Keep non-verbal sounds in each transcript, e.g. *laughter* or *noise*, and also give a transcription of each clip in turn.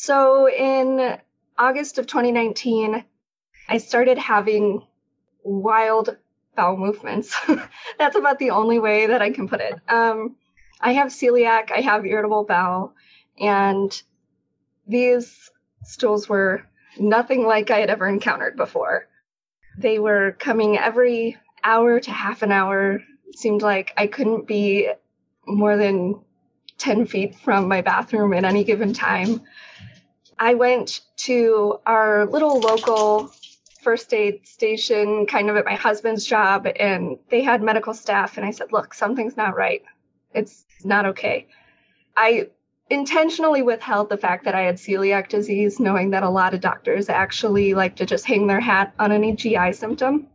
So in August of 2019, I started having wild bowel movements. *laughs* That's about the only way that I can put it. Um, I have celiac, I have irritable bowel, and these stools were nothing like I had ever encountered before. They were coming every hour to half an hour. It seemed like I couldn't be more than 10 feet from my bathroom at any given time. I went to our little local first aid station, kind of at my husband's job, and they had medical staff. And I said, Look, something's not right. It's not okay. I intentionally withheld the fact that I had celiac disease, knowing that a lot of doctors actually like to just hang their hat on any GI symptom.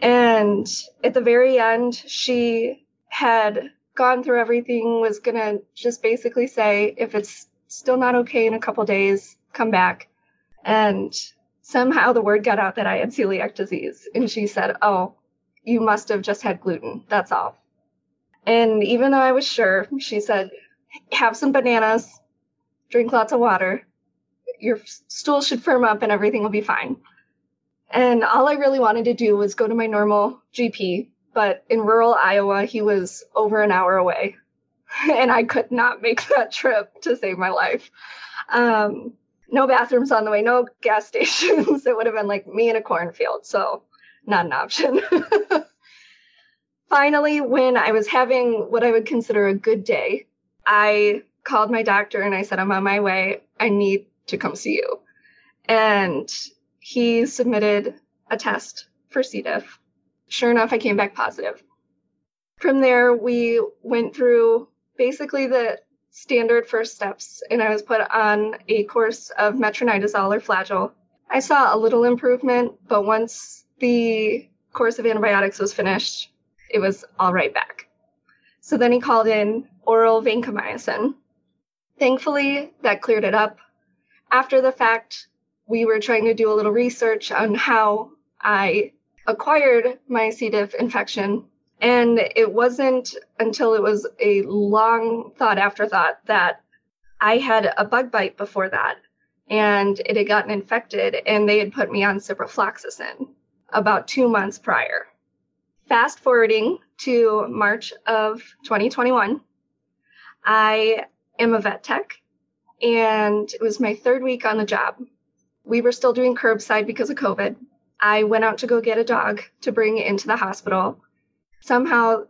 And at the very end, she had gone through everything, was going to just basically say, if it's still not okay in a couple days, come back. And somehow the word got out that I had celiac disease. And she said, Oh, you must have just had gluten. That's all. And even though I was sure, she said, Have some bananas, drink lots of water. Your stool should firm up and everything will be fine. And all I really wanted to do was go to my normal GP, but in rural Iowa, he was over an hour away. *laughs* and I could not make that trip to save my life. Um, no bathrooms on the way, no gas *laughs* stations. it would have been like me in a cornfield, so not an option. *laughs* Finally, when I was having what I would consider a good day, I called my doctor and I said, I'm on my way. I need to come see you. And he submitted a test for C. diff. Sure enough, I came back positive. From there, we went through basically the standard first steps, and I was put on a course of metronidazole or flagyl. I saw a little improvement, but once the course of antibiotics was finished, it was all right back. So then he called in oral vancomycin. Thankfully, that cleared it up. After the fact, we were trying to do a little research on how I acquired my C. diff infection and it wasn't until it was a long thought afterthought that I had a bug bite before that and it had gotten infected and they had put me on ciprofloxacin about two months prior. Fast forwarding to March of 2021, I am a vet tech and it was my third week on the job. We were still doing curbside because of COVID. I went out to go get a dog to bring into the hospital Somehow,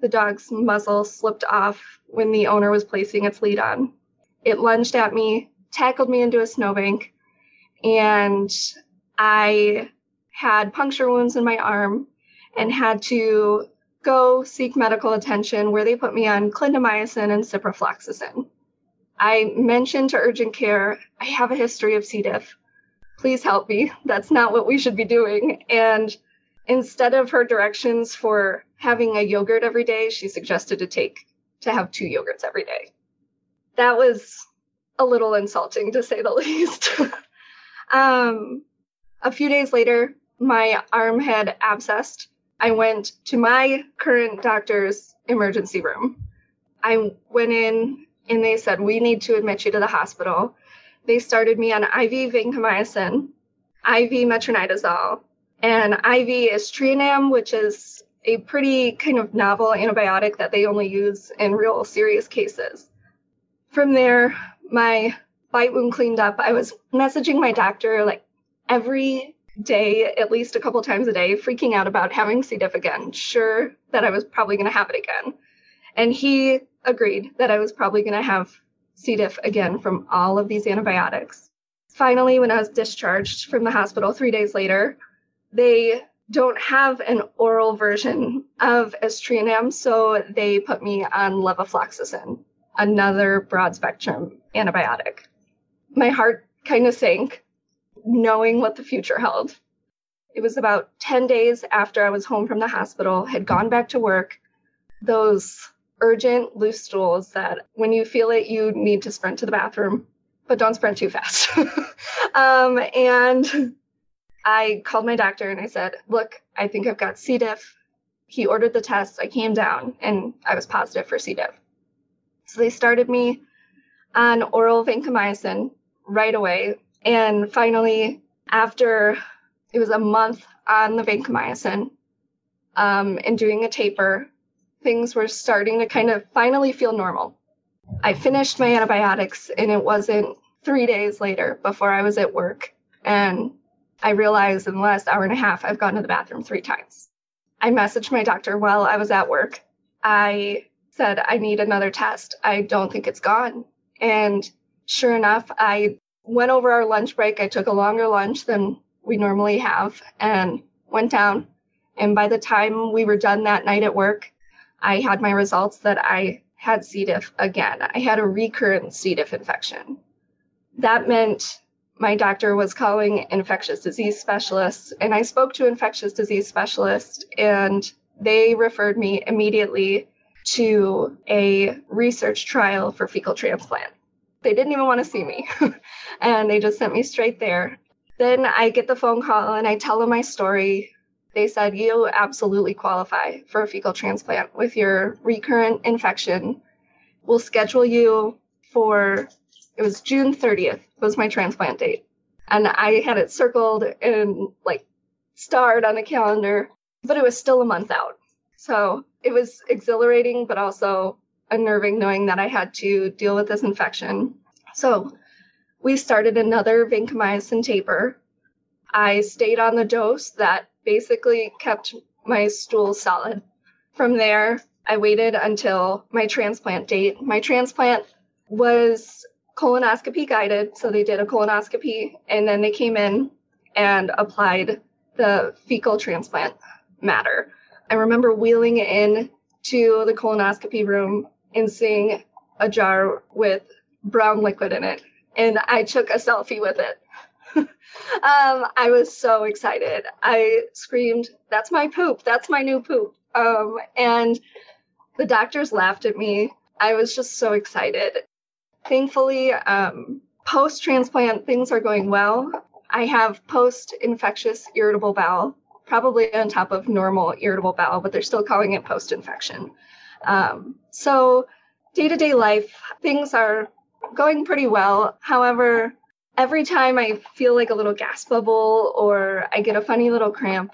the dog's muzzle slipped off when the owner was placing its lead on. It lunged at me, tackled me into a snowbank, and I had puncture wounds in my arm and had to go seek medical attention where they put me on clindamycin and ciprofloxacin. I mentioned to urgent care, I have a history of C. diff. Please help me. That's not what we should be doing. And instead of her directions for having a yogurt every day, she suggested to take to have two yogurts every day. That was a little insulting to say the *laughs* least. um, a few days later, my arm had abscessed. I went to my current doctor's emergency room. I went in and they said, We need to admit you to the hospital. They started me on IV vancomycin, IV metronidazole, and IV aztreonam, which is a pretty kind of novel antibiotic that they only use in real serious cases. From there, my bite wound cleaned up. I was messaging my doctor like every day, at least a couple times a day, freaking out about having C. diff again, sure that I was probably going to have it again. And he agreed that I was probably going to have C. diff again from all of these antibiotics. Finally, when I was discharged from the hospital three days later, they don't have an oral version of aztreonam, so they put me on levofloxacin, another broad spectrum antibiotic. My heart kind of sank knowing what the future held. It was about 10 days after I was home from the hospital, had gone back to work. Those urgent loose stools that when you feel it, you need to sprint to the bathroom, but don't sprint too fast. *laughs* um, and I called my doctor and I said, Look, I think I've got C. diff. He ordered the test. I came down and I was positive for C. diff. So they started me on oral vancomycin right away. And finally, after it was a month on the vancomycin um, and doing a taper, things were starting to kind of finally feel normal. I finished my antibiotics and it wasn't three days later before I was at work. And I realized in the last hour and a half, I've gone to the bathroom three times. I messaged my doctor while I was at work. I said, I need another test. I don't think it's gone. And sure enough, I went over our lunch break. I took a longer lunch than we normally have and went down. And by the time we were done that night at work, I had my results that I had C. diff again. I had a recurrent C. diff infection. That meant my doctor was calling infectious disease specialists and i spoke to infectious disease specialists, and they referred me immediately to a research trial for fecal transplant. They didn't even want to see me *laughs* and they just sent me straight there. Then i get the phone call and i tell them my story. They said you absolutely qualify for a fecal transplant with your recurrent infection. We'll schedule you for it was June 30th was my transplant date. And I had it circled and like starred on the calendar, but it was still a month out. So it was exhilarating, but also unnerving knowing that I had to deal with this infection. So we started another vancomycin taper. I stayed on the dose that basically kept my stool solid. From there, I waited until my transplant date. My transplant was colonoscopy guided. So they did a colonoscopy and then they came in and applied the fecal transplant matter. I remember wheeling in to the colonoscopy room and seeing a jar with brown liquid in it. And I took a selfie with it. *laughs* um, I was so excited. I screamed, That's my poop. That's my new poop. Um, and the doctors laughed at me. I was just so excited. Thankfully, um, post transplant, things are going well. I have post infectious irritable bowel, probably on top of normal irritable bowel, but they're still calling it post infection. Um, so, day to day life, things are going pretty well. However, every time I feel like a little gas bubble or I get a funny little cramp,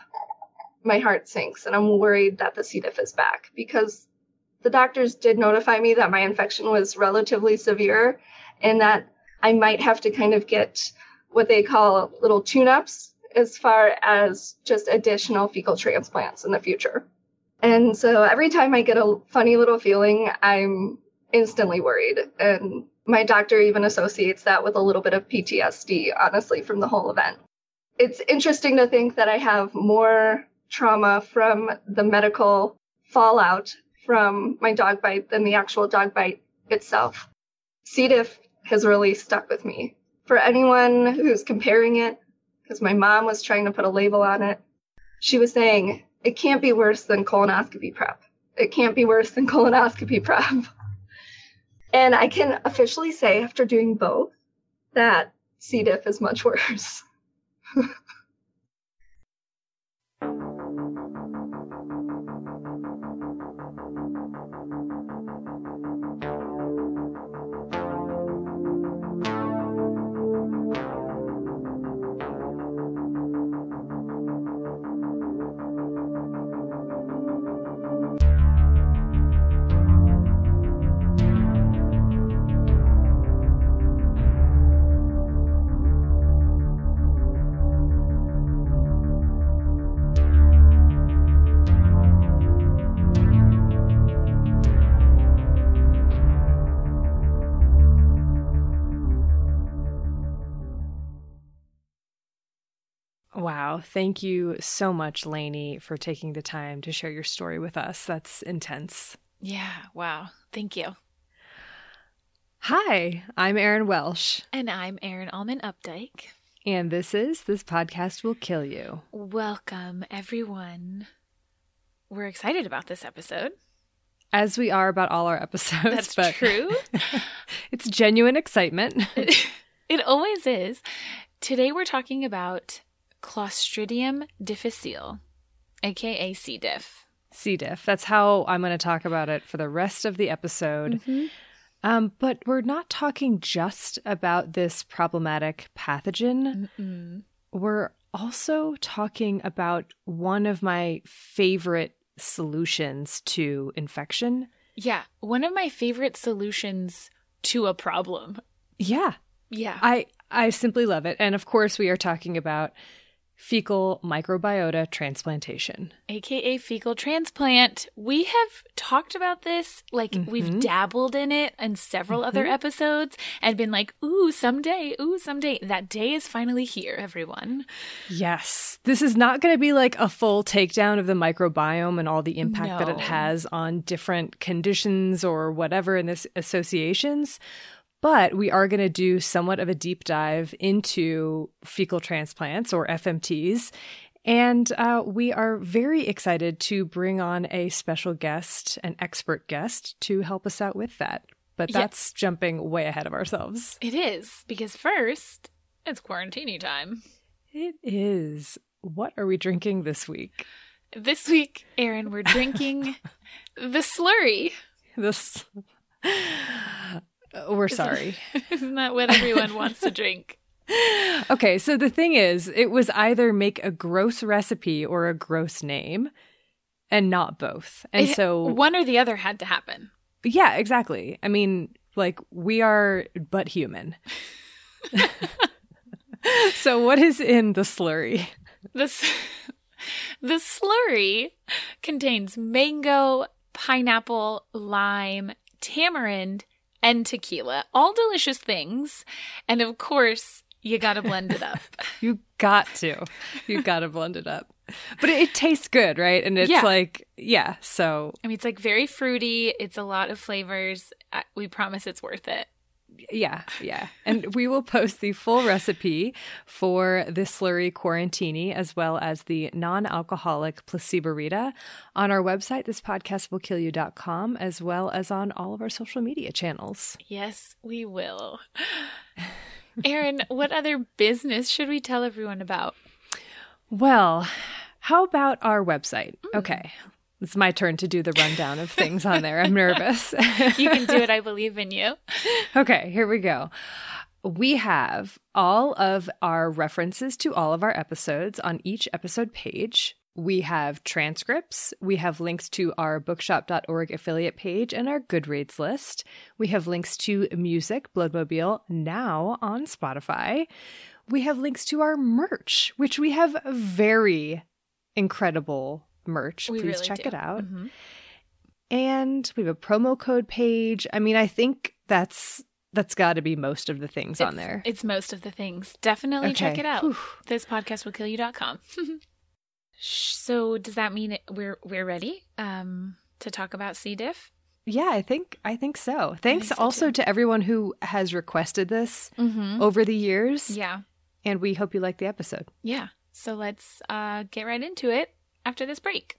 my heart sinks and I'm worried that the C. diff is back because the doctors did notify me that my infection was relatively severe and that I might have to kind of get what they call little tune ups as far as just additional fecal transplants in the future. And so every time I get a funny little feeling, I'm instantly worried. And my doctor even associates that with a little bit of PTSD, honestly, from the whole event. It's interesting to think that I have more trauma from the medical fallout from my dog bite than the actual dog bite itself. C. diff has really stuck with me. For anyone who's comparing it, because my mom was trying to put a label on it, she was saying, it can't be worse than colonoscopy prep. It can't be worse than colonoscopy prep. *laughs* And I can officially say, after doing both, that C. diff is much worse. *laughs* Wow. Thank you so much, Lainey, for taking the time to share your story with us. That's intense. Yeah. Wow. Thank you. Hi, I'm Erin Welsh. And I'm Erin Allmann Updike. And this is This Podcast Will Kill You. Welcome, everyone. We're excited about this episode. As we are about all our episodes. That's but true. *laughs* it's genuine excitement. *laughs* it always is. Today we're talking about Clostridium difficile, aka C. diff. C. diff. That's how I'm going to talk about it for the rest of the episode. Mm-hmm. Um, but we're not talking just about this problematic pathogen. Mm-mm. We're also talking about one of my favorite solutions to infection. Yeah, one of my favorite solutions to a problem. Yeah. Yeah. I I simply love it. And of course we are talking about fecal microbiota transplantation. AKA fecal transplant. We have talked about this, like Mhm. we've dabbled in it in several other Mhm. episodes and been like, ooh, someday, ooh, someday. That day is finally here, everyone. Yes. This is not going to be like a full takedown of the microbiome and all the impact that it has on different conditions or whatever in this associations. But we are going to do somewhat of a deep dive into fecal transplants or FMTs. And uh, we are very excited to bring on a special guest, an expert guest, to help us out with that. But Yeah. that's jumping way ahead of ourselves. It is, because first, it's quarantini time. It is. What are we drinking this week? This week, Erin, we're drinking *laughs* the slurry. This. Uh, we're sorry. *laughs* Isn't that what everyone wants to drink? *laughs* Okay, so the thing is, it was either make a gross recipe or a gross name, and not both. And It- so, one or the other had to happen. yeah, exactly. I mean, like, we are but human. *laughs* so, what is in the slurry? This the slurry contains mango, pineapple, lime, tamarind, and tequila. All delicious things. And of course, you got to blend it up. *laughs* You got to. You got to blend it up. But it, it tastes good, right? And it's Yeah. like, yeah, so I mean, it's like very fruity. It's a lot of flavors. We promise it's worth it. Yeah, yeah. And we will post the full recipe for the slurry quarantini as well as the non alcoholic placeborita on our website, thispodcastwillkillyou.com, as well as on all of our social media channels. Yes, we will. Erin, what other business should we tell everyone about? Well, how about our website? Hmm. Okay. It's my turn to do the rundown of things on there. I'm nervous. *laughs* You can do it. I believe in you. *laughs* Okay, here we go. We have all of our references to all of our episodes on each episode page. We have transcripts. We have links to our bookshop.org affiliate page and our Goodreads list. We have links to music, Bloodmobile, now on Spotify. We have links to our merch, which we have very incredible merch. We Please really check do. it out. Mhm. And we have a promo code page. I mean, I think that's that's got to be most of the things on there. It's most of the things. Definitely check it out. Whew. This podcast will kill you.com. *laughs* so does that mean we're we're ready um to talk about C diff? Yeah, I think I think so. Thanks so, also too. to everyone who has requested this Mm-hmm. over the years. Yeah. And we hope you like the episode. Yeah. So let's uh, get right into it after this break.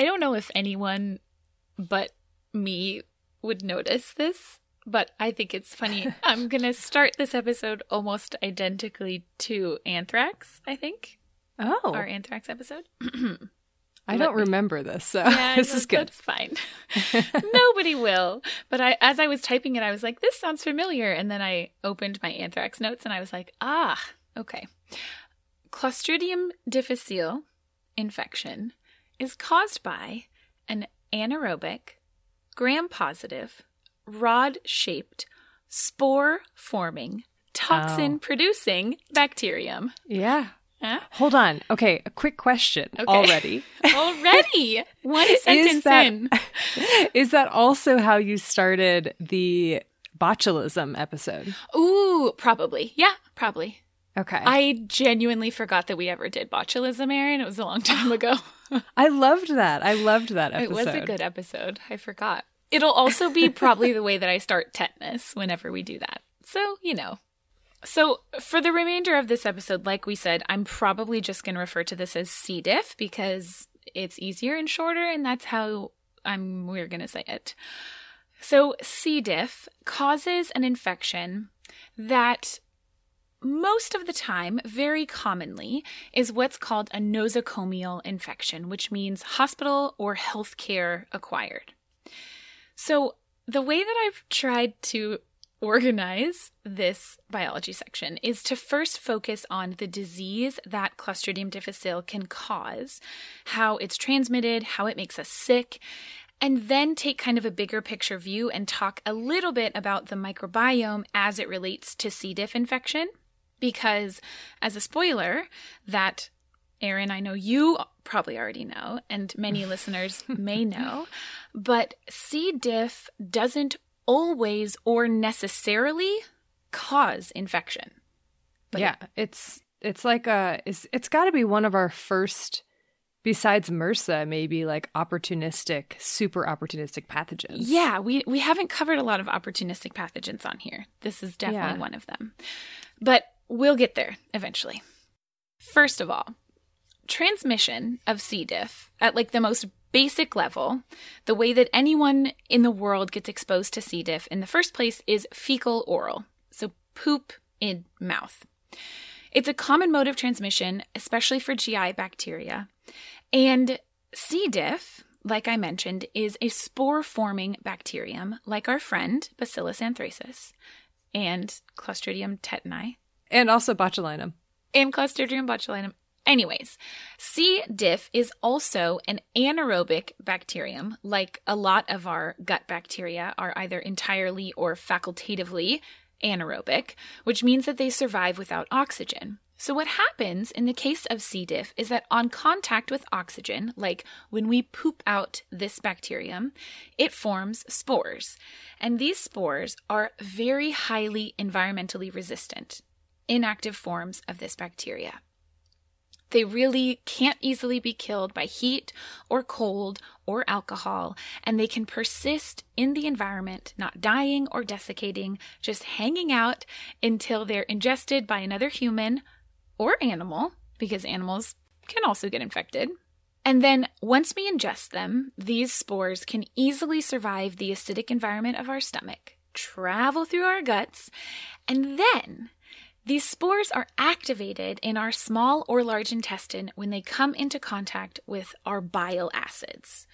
I don't know if anyone but me would notice this, but I think it's funny. *laughs* I'm going to start this episode almost identically to Anthrax, I think. Oh, Our Anthrax episode. *clears throat* I don't me- remember this, so Yeah, *laughs* this is good. That's fine. *laughs* Nobody will. But I, as I was typing it, I was like, "This sounds familiar," and then I opened my anthrax notes, and I was like, "Ah, okay." Clostridium difficile infection is caused by an anaerobic, gram-positive, rod-shaped, spore-forming, toxin-producing bacterium. Yeah. Huh? Hold on. Okay, a quick question Okay. already. *laughs* Already one *laughs* sentence is that, in. *laughs* is that also how you started the botulism episode? Ooh, probably. Yeah, probably. Okay. I genuinely forgot that we ever did botulism, Erin. It was a long time ago. *laughs* I loved that. I loved that episode. it was a good episode. I forgot. It'll also be probably the way that I start tetanus whenever we do that. So, you know. So, for the remainder of this episode, like we said, I'm probably just going to refer to this as C. diff because it's easier and shorter, and that's how I'm we're going to say it. So, C. diff causes an infection that most of the time, very commonly, is what's called a nosocomial infection, which means hospital or healthcare acquired. So, the way that I've tried to organize this biology section is to first focus on the disease that Clostridium difficile can cause, how it's transmitted, how it makes us sick, and then take kind of a bigger picture view and talk a little bit about the microbiome as it relates to C. diff infection. Because, as a spoiler, that Erin, I know you probably already know, and many *laughs* listeners may know, but C. diff doesn't always or necessarily cause infection. But yeah, it's it's like a it's it's got to be one of our first besides MRSA maybe like opportunistic super opportunistic pathogens. Yeah, we, we haven't covered a lot of opportunistic pathogens on here. This is definitely Yeah. one of them. But we'll get there eventually. First of all, transmission of C. diff at like the most basic level, the way that anyone in the world gets exposed to C. diff in the first place is fecal oral. So poop in mouth. It's a common mode of transmission, especially for GI bacteria. And C. diff, like I mentioned, is a spore forming bacterium like our friend Bacillus anthracis and Clostridium tetani And also botulinum. and Clostridium botulinum. Anyways, C. diff is also an anaerobic bacterium, like a lot of our gut bacteria are either entirely or facultatively anaerobic, which means that they survive without oxygen. So, what happens in the case of C. diff is that on contact with oxygen, like when we poop out this bacterium, it forms spores. And these spores are very highly environmentally resistant, inactive forms of this bacteria. They really can't easily be killed by heat or cold or alcohol, and they can persist in the environment, not dying or desiccating, just hanging out until they're ingested by another human or animal, because animals can also get infected. And then once we ingest them, these spores can easily survive the acidic environment of our stomach, travel through our guts, and then these spores are activated in our small or large intestine when they come into contact with our bile acids.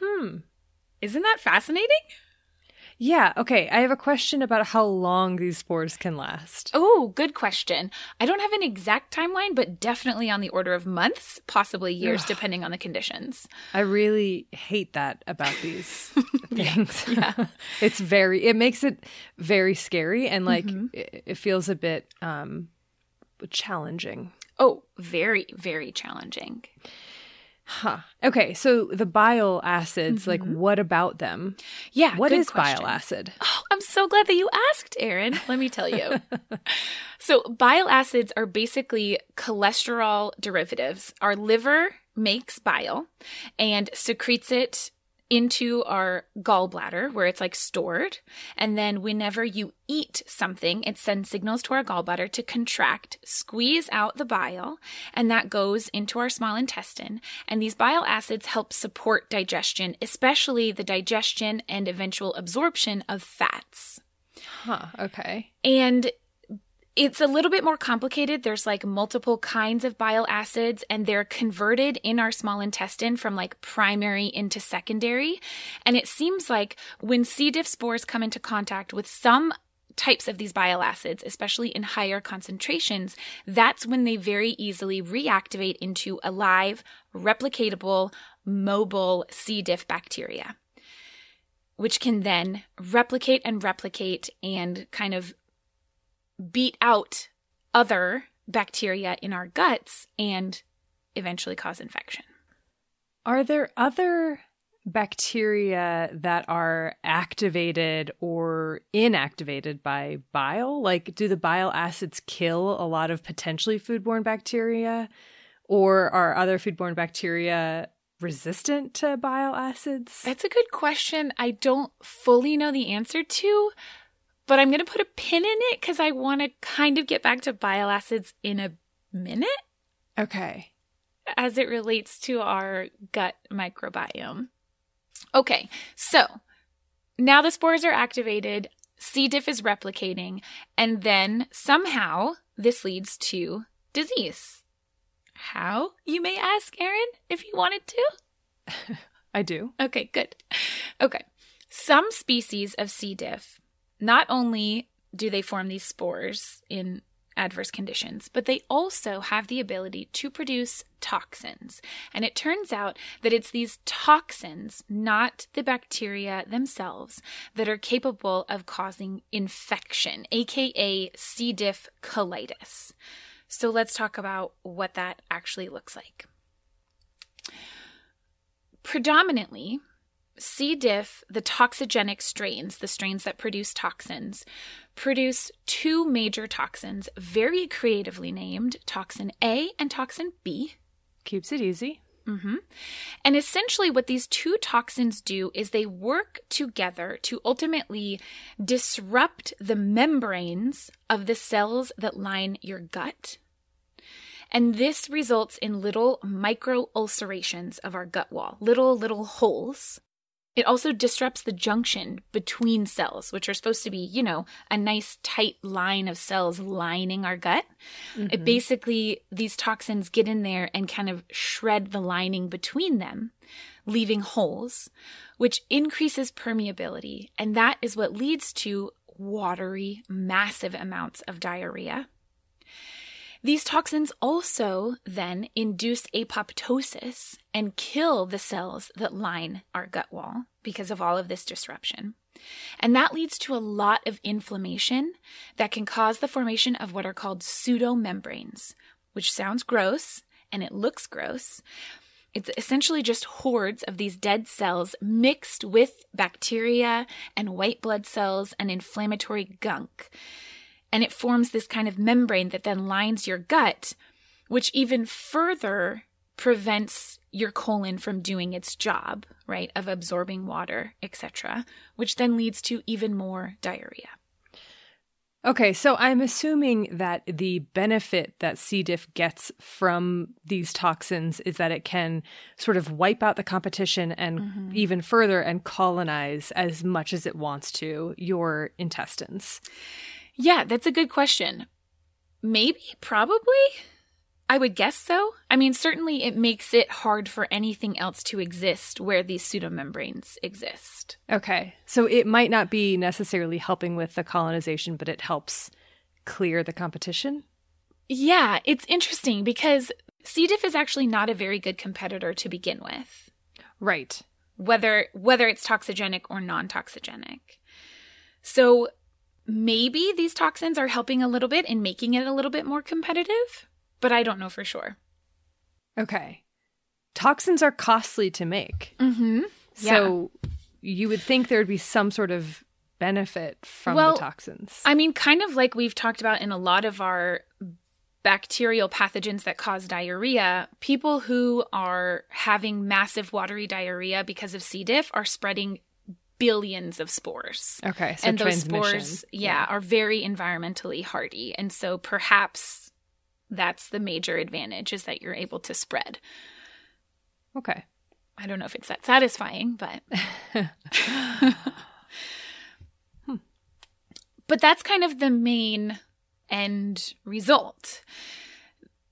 Hmm. Isn't that fascinating? Yeah. Okay. I have a question about how long these spores can last. Oh, good question. I don't have an exact timeline, but definitely on the order of months, possibly years, depending on the conditions. I really hate that about these *laughs* things. yeah. *laughs* it's very, it makes it very scary and like Mm-hmm. it, it feels a bit um challenging. Oh, very, very challenging. Huh. Okay. So the bile acids, like mm-hmm. what about them? Yeah. What is question. bile acid? Oh, I'm so glad that you asked, Erin. Let me tell you. *laughs* so, bile acids are basically cholesterol derivatives. Our liver makes bile and secretes it into our gallbladder where it's like stored. And then whenever you eat something, it sends signals to our gallbladder to contract, squeeze out the bile, and that goes into our small intestine. And these bile acids help support digestion, especially the digestion and eventual absorption of fats. Huh. Okay. And it's a little bit more complicated. There's like multiple kinds of bile acids, and they're converted in our small intestine from like primary into secondary. And it seems like when C. diff spores come into contact with some types of these bile acids, especially in higher concentrations, that's when they very easily reactivate into a live, replicatable, mobile C. diff bacteria, which can then replicate and replicate and kind of beat out other bacteria in our guts and eventually cause infection. Are there other bacteria that are activated or inactivated by bile? Like, do the bile acids kill a lot of potentially foodborne bacteria? Or are other foodborne bacteria resistant to bile acids? That's a good question. I don't fully know the answer to, but I'm going to put a pin in it because I want to kind of get back to bile acids in a minute Okay. as it relates to our gut microbiome. Okay, so now the spores are activated, C. diff is replicating, and then somehow this leads to disease. How, you may ask, Erin, if you wanted to? *laughs* I do. Okay, good. Okay. Some species of C. diff, not only do they form these spores in adverse conditions, but they also have the ability to produce toxins. And it turns out that it's these toxins, not the bacteria themselves, that are capable of causing infection, aka C. diff colitis. So let's talk about what that actually looks like. Predominantly, C. diff, the toxigenic strains, the strains that produce toxins, produce two major toxins, very creatively named Toxin A and Toxin B. Keeps it easy. Mm-hmm. And essentially, what these two toxins do is they work together to ultimately disrupt the membranes of the cells that line your gut. And this results in little micro ulcerations of our gut wall, little, little holes. It also disrupts the junction between cells, which are supposed to be, you know, a nice tight line of cells lining our gut. It mm-hmm. basically, these toxins get in there and kind of shred the lining between them, leaving holes, which increases permeability. And that is what leads to watery, massive amounts of diarrhea. These toxins also then induce apoptosis and kill the cells that line our gut wall because of all of this disruption. And that leads to a lot of inflammation that can cause the formation of what are called pseudomembranes, which sounds gross and it looks gross. It's essentially just hordes of these dead cells mixed with bacteria and white blood cells and inflammatory gunk. And it forms this kind of membrane that then lines your gut, which even further prevents your colon from doing its job, right, of absorbing water, etc., which then leads to even more diarrhea. Okay, so I'm assuming that the benefit that C. diff gets from these toxins is that it can sort of wipe out the competition and mm-hmm. even further and colonize as much as it wants to your intestines. Yeah, that's a good question. Maybe, probably. I would guess so. I mean, certainly it makes it hard for anything else to exist where these pseudomembranes exist. Okay. So it might not be necessarily helping with the colonization, but it helps clear the competition? Yeah, it's interesting because C. diff is actually not a very good competitor to begin with. Right. Whether whether it's toxigenic or non-toxigenic. So maybe these toxins are helping a little bit in making it a little bit more competitive but I don't know for sure. Okay. Toxins are costly to make. Mm-hmm. So yeah. you would think there would be some sort of benefit from well, the toxins. I mean, kind of like we've talked about in a lot of our bacterial pathogens that cause diarrhea, people who are having massive watery diarrhea because of C. diff are spreading billions of spores. Okay, so and those spores, yeah, yeah, are very environmentally hardy, and so perhaps that's the major advantage is that you're able to spread. Okay. I don't know if it's that satisfying, but *laughs* hmm. But that's kind of the main end result.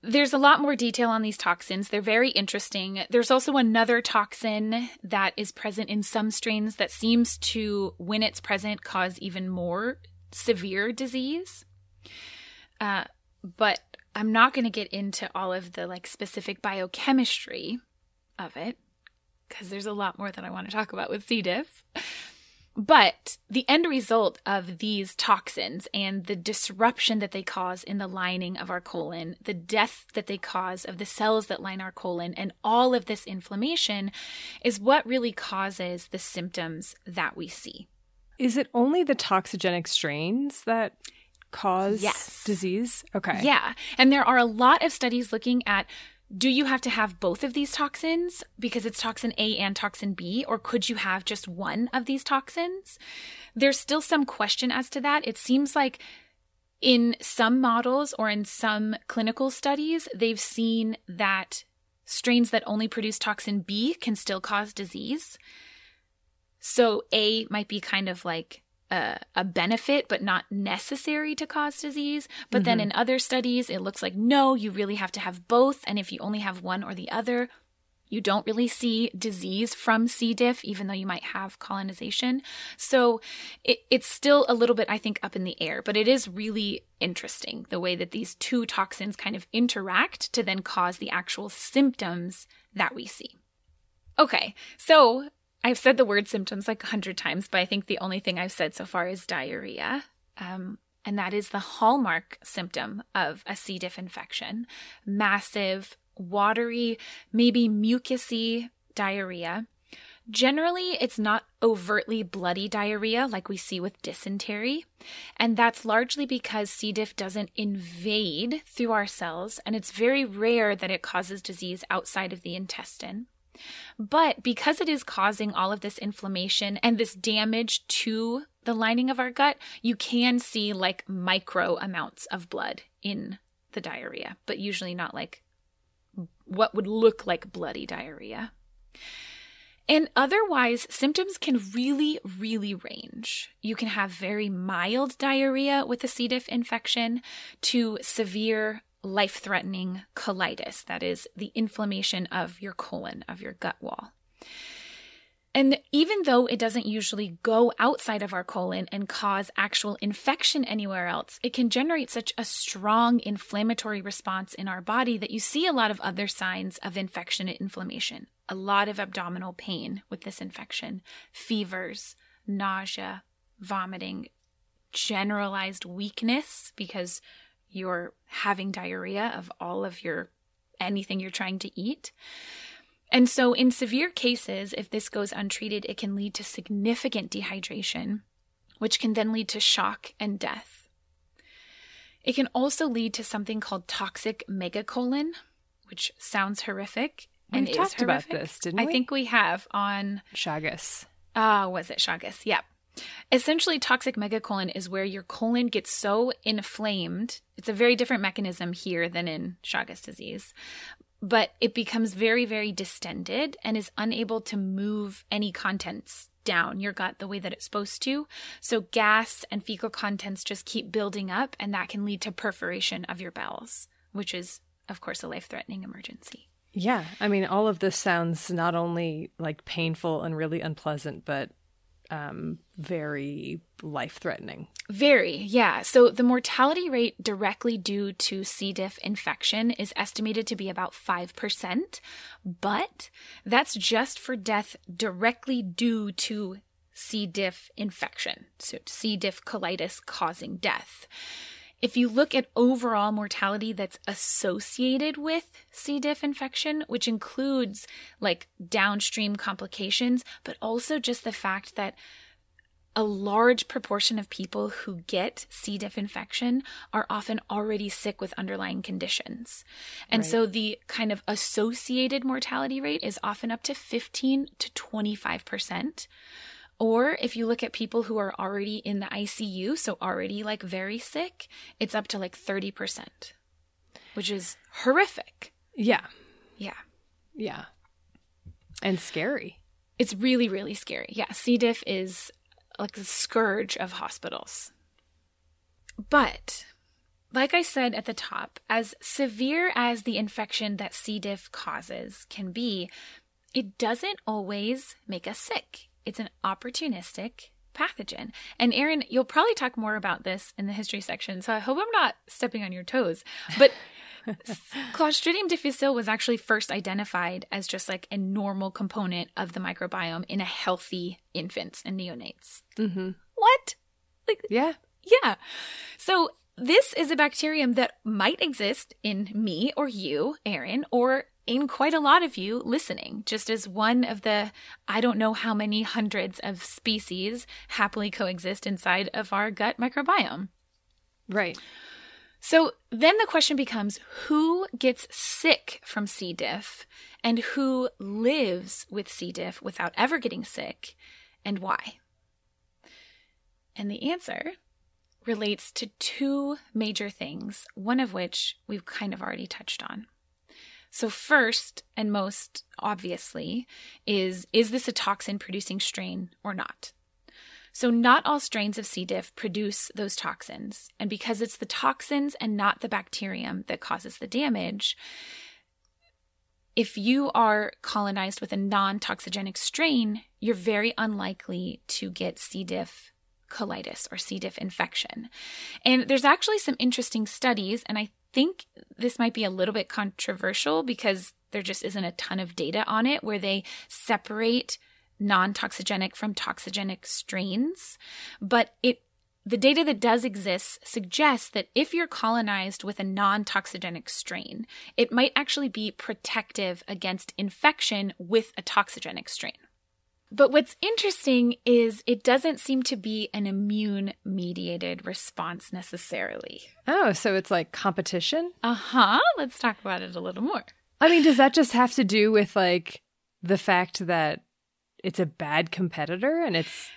There's a lot more detail on these toxins. They're very interesting. There's also another toxin that is present in some strains that seems to, when it's present, cause even more severe disease. Uh, but I'm not going to get into all of the like specific biochemistry of it because there's a lot more that I want to talk about with C. diff. But the end result of these toxins and the disruption that they cause in the lining of our colon, the death that they cause of the cells that line our colon, and all of this inflammation is what really causes the symptoms that we see. Is it only the toxigenic strains that cause yes. disease? Okay. Yeah. And there are a lot of studies looking at do you have to have both of these toxins because it's toxin A and toxin B, or could you have just one of these toxins? There's still some question as to that. It seems like in some models or in some clinical studies, they've seen that strains that only produce toxin B can still cause disease. So A might be kind of like a, a, benefit but not necessary to cause disease. But mm-hmm. then in other studies, it looks like no, you really have to have both. And if you only have one or the other, you don't really see disease from C. diff, even though you might have colonization. So it, it's still a little bit, I think, up in the air, but it is really interesting the way that these two toxins kind of interact to then cause the actual symptoms that we see. Okay, so I've said the word symptoms like a hundred times, but I think the only thing I've said so far is diarrhea. Um, and that is the hallmark symptom of a C. diff infection massive, watery, maybe mucousy diarrhea. Generally, it's not overtly bloody diarrhea like we see with dysentery, and that's largely because C. diff doesn't invade through our cells, and it's very rare that it causes disease outside of the intestine. But because it is causing all of this inflammation and this damage to the lining of our gut, you can see like micro amounts of blood in the diarrhea, but usually not like what would look like bloody diarrhea. And otherwise, symptoms can really, really range. You can have very mild diarrhea with a C. diff infection to severe life threatening colitis, that is, the inflammation of your colon, of your gut wall. And even though it doesn't usually go outside of our colon and cause actual infection anywhere else, it can generate such a strong inflammatory response in our body that you see a lot of other signs of infection and inflammation. A lot of abdominal pain with this infection, fevers, nausea, vomiting, generalized weakness because you're having diarrhea of all of your anything you're trying to eat. And so, in severe cases, if this goes untreated, it can lead to significant dehydration, which can then lead to shock and death. It can also lead to something called toxic megacolon, which sounds horrific. We and is talked about this, didn't we? I think we have on Chagas. Ah, was it Chagas? Yep. Essentially, toxic megacolon is where your colon gets so inflamed. It's a very different mechanism here than in Chagas disease, but it becomes very, very distended and is unable to move any contents down your gut the way that it's supposed to. So, gas and fecal contents just keep building up, and that can lead to perforation of your bowels, which is, of course, a life threatening emergency. Yeah. I mean, all of this sounds not only like painful and really unpleasant, but um, very life threatening. Very, yeah. So the mortality rate directly due to C. diff infection is estimated to be about 5%, but that's just for death directly due to C. diff infection. So C. diff colitis causing death. If you look at overall mortality that's associated with C. diff infection, which includes like downstream complications, but also just the fact that a large proportion of people who get C. diff infection are often already sick with underlying conditions. And Right. so the kind of associated mortality rate is often up to 15 to 25%. Or if you look at people who are already in the ICU, so already like very sick, it's up to like 30%, which is horrific. Yeah. Yeah. Yeah. And scary. It's really, really scary. Yeah, C. diff is like the scourge of hospitals. But, like I said at the top, as severe as the infection that C. diff causes can be, it doesn't always make us sick. It's an opportunistic pathogen. And Erin, you'll probably talk more about this in the history section, so I hope I'm not stepping on your toes. But *laughs* Clostridium difficile was actually first identified as just like a normal component of the microbiome in a healthy infants and neonates. Mm-hmm. What? Like, Yeah. yeah. So this is a bacterium that might exist in me or you, Erin, or in quite a lot of you listening, just as one of the I don't know how many hundreds of species happily coexist inside of our gut microbiome. Right. So then the question becomes who gets sick from C. diff and who lives with C. diff without ever getting sick and why? And the answer relates to two major things, one of which we've kind of already touched on. So, first and most obviously is is this a toxin producing strain or not? So, not all strains of C. diff produce those toxins. And because it's the toxins and not the bacterium that causes the damage, if you are colonized with a non toxigenic strain, you're very unlikely to get C. diff colitis or C. diff infection. And there's actually some interesting studies, and I think this might be a little bit controversial because there just isn't a ton of data on it where they separate non toxigenic from toxigenic strains. But it the data that does exist suggests that if you're colonized with a non toxigenic strain, it might actually be protective against infection with a toxigenic strain. But what's interesting is it doesn't seem to be an immune mediated response necessarily. Oh, so it's like competition? Uh huh. Let's talk about it a little more. I mean, does that just have to do with like the fact that it's a bad competitor and it's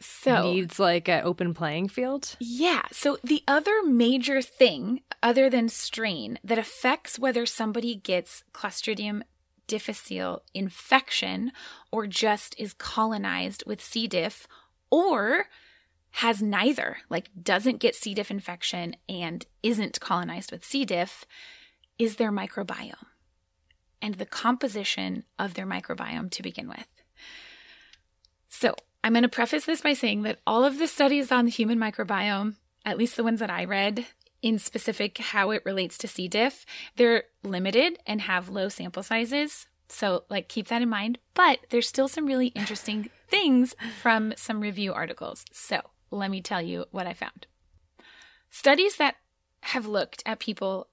So, needs like an open playing field? Yeah. So the other major thing, other than strain, that affects whether somebody gets Clostridium difficile infection or just is colonized with C. diff or has neither, like doesn't get C. diff infection and isn't colonized with C. diff, is their microbiome and the composition of their microbiome to begin with. So, I'm going to preface this by saying that all of the studies on the human microbiome, at least the ones that I read, in specific how it relates to C. diff, they're limited and have low sample sizes. So, like, keep that in mind. But there's still some really interesting *laughs* things from some review articles. So let me tell you what I found. Studies that have looked at people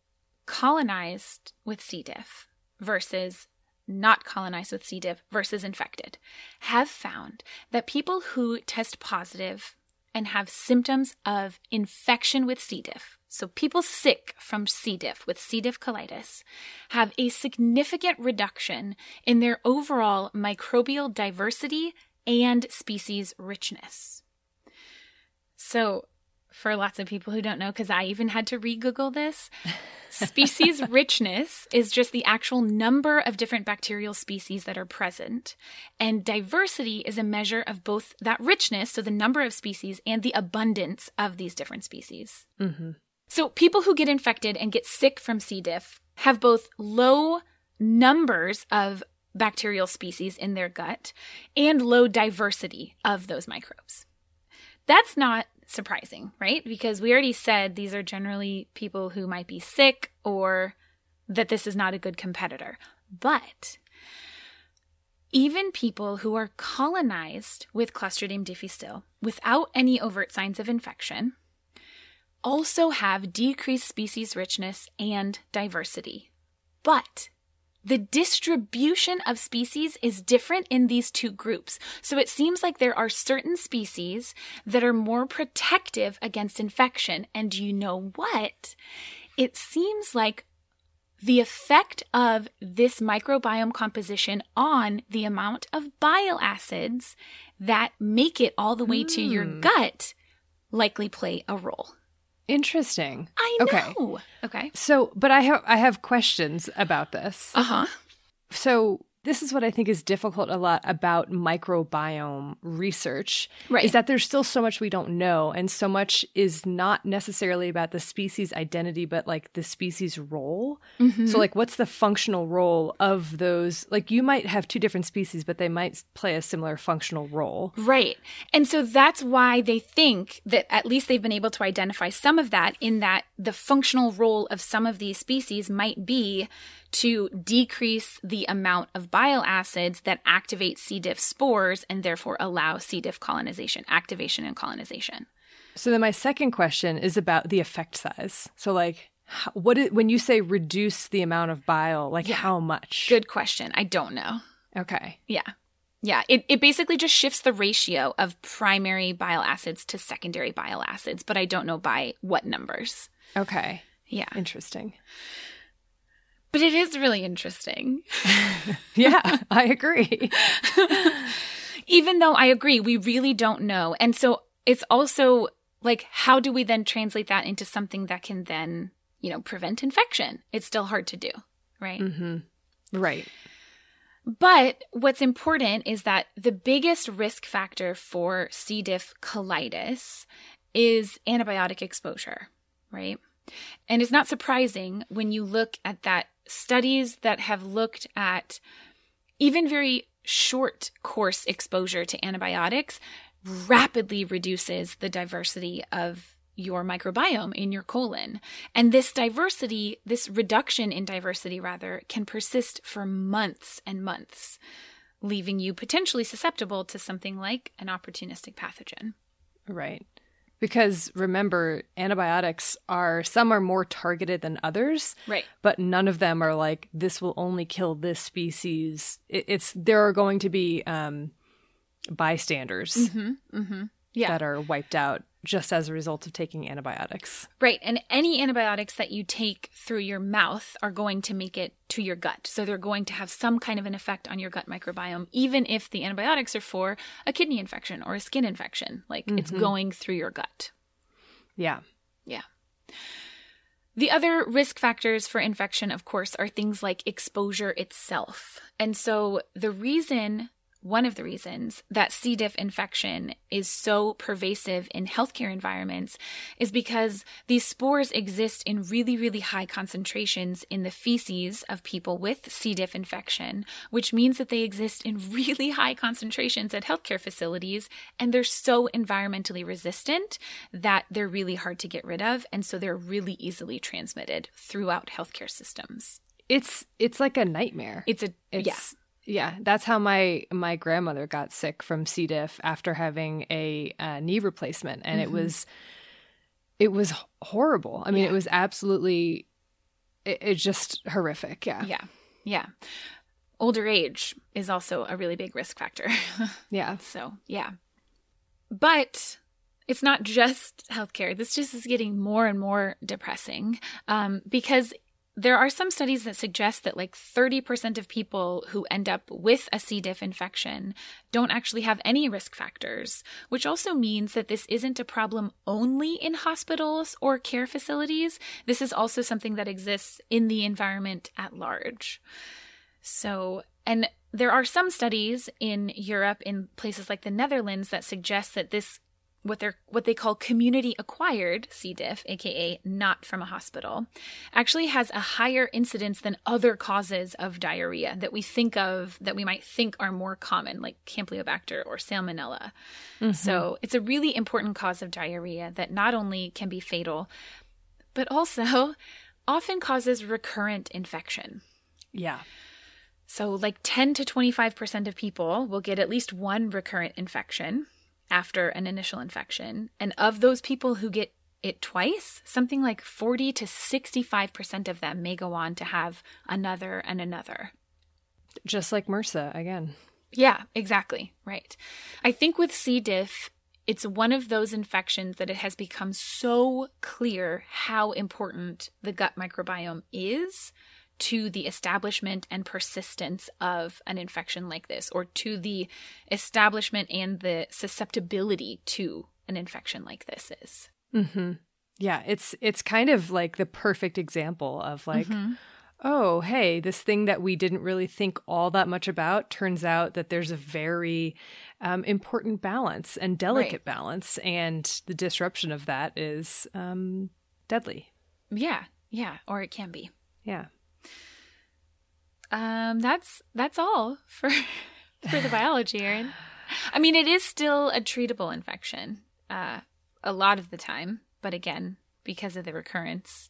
colonized with C. diff versus not colonized with C. diff versus infected have found that people who test positive and have symptoms of infection with C. diff, so people sick from C. diff with C. diff colitis, have a significant reduction in their overall microbial diversity and species richness. So, for lots of people who don't know, because I even had to re Google this, *laughs* species richness is just the actual number of different bacterial species that are present. And diversity is a measure of both that richness, so the number of species, and the abundance of these different species. Mm-hmm. So, people who get infected and get sick from C. diff have both low numbers of bacterial species in their gut and low diversity of those microbes. That's not surprising, right? Because we already said these are generally people who might be sick or that this is not a good competitor. But even people who are colonized with Clostridium difficile without any overt signs of infection also have decreased species richness and diversity. But the distribution of species is different in these two groups. So it seems like there are certain species that are more protective against infection. And you know what? It seems like the effect of this microbiome composition on the amount of bile acids that make it all the way mm. to your Hmm. gut likely play a role. Interesting. I Okay. know. Okay. So, but I have I have questions about this. Uh huh. So, this is what I think is difficult a lot about microbiome research Right. is that there's still so much we don't know and so much is not necessarily about the species identity but like the species role. Mm-hmm. So like what's the functional role of those like you might have two different species but they might play a similar functional role. Right. And so that's why they think that at least they've been able to identify some of that in that the functional role of some of these species might be to decrease the amount of bile acids that activate C. diff spores and therefore allow C. diff colonization, activation and colonization. So then my second question is about the effect size. So like what is, when you say reduce the amount of bile like Yeah. how much? Good question. I don't know. Okay. Yeah. Yeah, it, it basically just shifts the ratio of primary bile acids to secondary bile acids, but I don't know by what numbers. Okay. Yeah. Interesting. But it is really interesting. *laughs* Yeah, I agree. *laughs* Even though I agree, we really don't know. And so it's also like, how do we then translate that into something that can then, you know, prevent infection? It's still hard to do, right? hmm Right. But what's important is that the biggest risk factor for C. diff colitis is antibiotic exposure, right? And it's not surprising when you look at that studies that have looked at even very short course exposure to antibiotics rapidly reduces the diversity of your microbiome in your colon. And this diversity, this reduction in diversity rather, can persist for months and months, leaving you potentially susceptible to something like an opportunistic pathogen. Right. Because remember, antibiotics are some are more targeted than others, Right. but none of them are like this will only kill this species. It, it's there are going to be um, bystanders Mm-hmm. Mm-hmm. Yeah. that are wiped out just as a result of taking antibiotics. Right. And any antibiotics that you take through your mouth are going to make it to your gut. So they're going to have some kind of an effect on your gut microbiome, even if the antibiotics are for a kidney infection or a skin infection. Like it's mm-hmm. going through your gut. Yeah. Yeah. The other risk factors for infection, of course, are things like exposure itself. And so the reason, one of the reasons that C. diff infection is so pervasive in healthcare environments is because these spores exist in really, really high concentrations in the feces of people with C. diff infection, which means that they exist in *laughs* really high concentrations at healthcare facilities and they're so environmentally resistant that they're really hard to get rid of. And so they're really easily transmitted throughout healthcare systems. It's it's like a nightmare. It's a, It's yeah. Yeah, that's how my my grandmother got sick from C. diff after having a, a knee replacement, and mm-hmm. it was it was horrible. I mean, yeah. it was absolutely it, it's just horrific. Yeah, yeah, yeah. Older age is also a really big risk factor. *laughs* yeah. So yeah, but it's not just healthcare. This just is getting more and more depressing um, because there are some studies that suggest that like 30% of people who end up with a C. diff infection don't actually have any risk factors, which also means that this isn't a problem only in hospitals or care facilities. This is also something that exists in the environment at large. So, and there are some studies in Europe, in places like the Netherlands, that suggest that this what they're what they call community acquired C. diff, aka not from a hospital, actually has a higher incidence than other causes of diarrhea that we think of that we might think are more common, like Campylobacter or Salmonella. Mm-hmm. So it's a really important cause of diarrhea that not only can be fatal, but also often causes recurrent infection. Yeah. So, like 10 to 25% of people will get at least one recurrent infection after an initial infection. And of those people who get it twice, something like 40 to 65% of them may go on to have another and another. Just like MRSA again. Yeah, exactly. Right. I think with C. diff, it's one of those infections that it has become so clear how important the gut microbiome is to the establishment and persistence of an infection like this, or to the establishment and the susceptibility to an infection like this is. Mm-hmm. Yeah, it's it's kind of like the perfect example of like, mm-hmm. oh, hey, this thing that we didn't really think all that much about turns out that there's a very um, important balance and delicate right. balance, and the disruption of that is um, deadly. Yeah, yeah, or it can be. Yeah um, that's that's all for *laughs* for the biology, Erin. I mean, it is still a treatable infection uh, a lot of the time, but again, because of the recurrence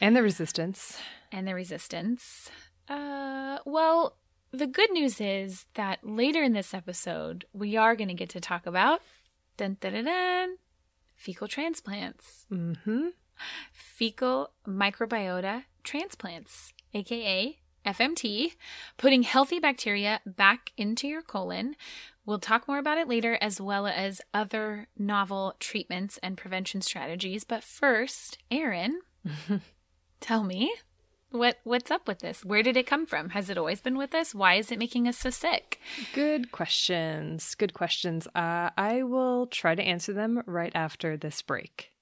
and the resistance and the resistance. Uh, well, the good news is that later in this episode, we are going to get to talk about dun, dun, dun, dun, fecal transplants. Mm-hmm. Fecal microbiota transplants, aka FMT, putting healthy bacteria back into your colon. We'll talk more about it later, as well as other novel treatments and prevention strategies. But first, Erin, *laughs* tell me what what's up with this? Where did it come from? Has it always been with us? Why is it making us so sick? Good questions. Good questions. Uh, I will try to answer them right after this break.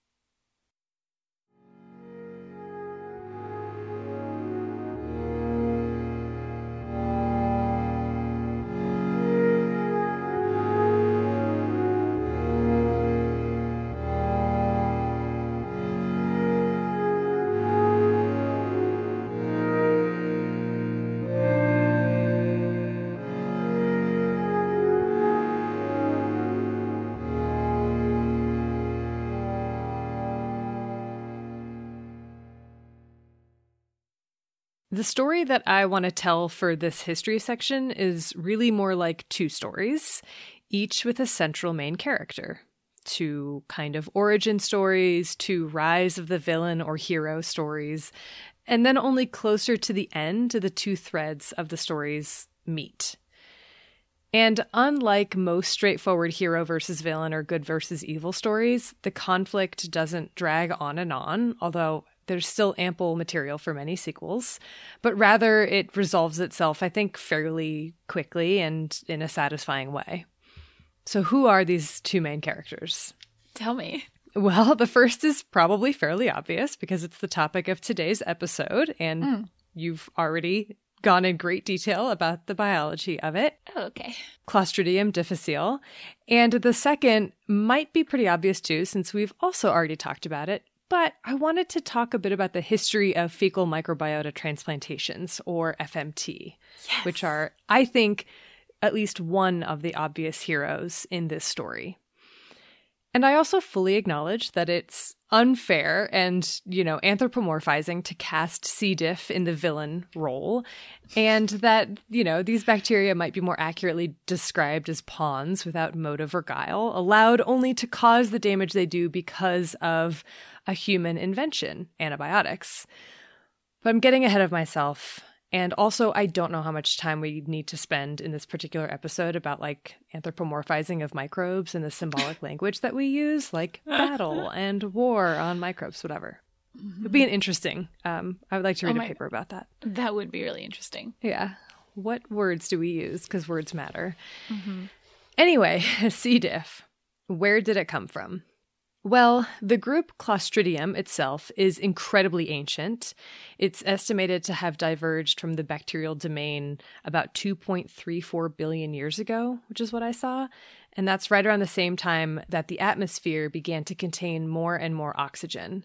The story that I want to tell for this history section is really more like two stories, each with a central main character. Two kind of origin stories, two rise of the villain or hero stories, and then only closer to the end do the two threads of the stories meet. And unlike most straightforward hero versus villain or good versus evil stories, the conflict doesn't drag on and on, although there's still ample material for many sequels, but rather it resolves itself, I think, fairly quickly and in a satisfying way. So, who are these two main characters? Tell me. Well, the first is probably fairly obvious because it's the topic of today's episode, and mm. you've already gone in great detail about the biology of it. Oh, okay. Clostridium difficile. And the second might be pretty obvious too, since we've also already talked about it, but I wanted to talk a bit about the history of fecal microbiota transplantations, or FMT, yes. which are, I think, at least one of the obvious heroes in this story. And I also fully acknowledge that it's unfair and, you know, anthropomorphizing to cast C. diff in the villain role, and that, you know, these bacteria might be more accurately described as pawns without motive or guile, allowed only to cause the damage they do because of a human invention, antibiotics. But I'm getting ahead of myself. And also, I don't know how much time we need to spend in this particular episode about like anthropomorphizing of microbes and the symbolic *laughs* language that we use, like *laughs* battle and war on microbes, whatever. It'd be an interesting. Um, I would like to read Oh a paper about that. That would be really interesting. Yeah. What words do we use? Because words matter. Anyway, *laughs* C. diff. Where did it come from? Well, the group Clostridium itself is incredibly ancient. It's estimated to have diverged from the bacterial domain about 2.34 billion years ago, which is what I saw. And that's right around the same time that the atmosphere began to contain more and more oxygen.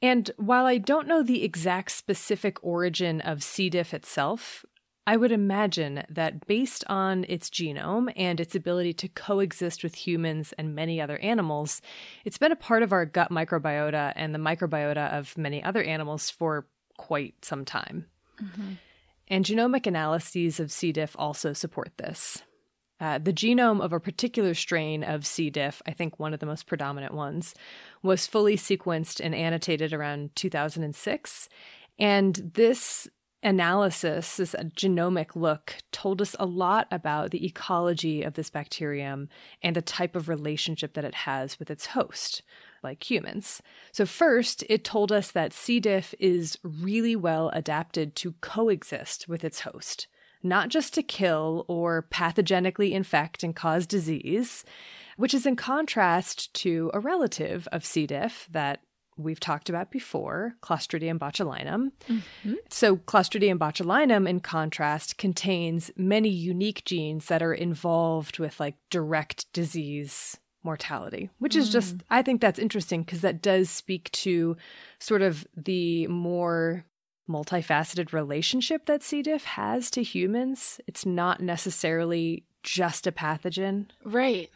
And while I don't know the exact specific origin of C. diff itself, I would imagine that based on its genome and its ability to coexist with humans and many other animals, it's been a part of our gut microbiota and the microbiota of many other animals for quite some time. And genomic analyses of C. diff also support this. Uh, the genome of a particular strain of C. diff, I think one of the most predominant ones, was fully sequenced and annotated around 2006. And this analysis, this genomic look, told us a lot about the ecology of this bacterium and the type of relationship that it has with its host, like humans. So, first, it told us that C. diff is really well adapted to coexist with its host not just to kill or pathogenically infect and cause disease, which is in contrast to a relative of C. diff that we've talked about before, Clostridium botulinum. Mm-hmm. So, Clostridium botulinum, in contrast, contains many unique genes that are involved with like direct disease mortality, which is just, mm. I think that's interesting because that does speak to sort of the more multifaceted relationship that C. diff has to humans. It's not necessarily just a pathogen. Right.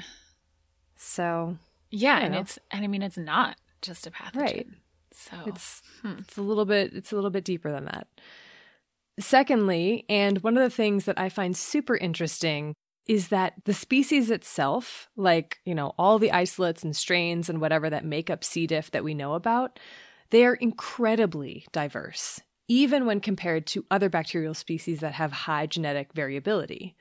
So, Yeah, and know. it's and I mean it's not just a pathogen. Right. So it's hmm. it's a little bit it's a little bit deeper than that. Secondly, and one of the things that I find super interesting is that the species itself, like, you know, all the isolates and strains and whatever that make up C. diff that we know about, they are incredibly diverse, even when compared to other bacterial species that have high genetic variability.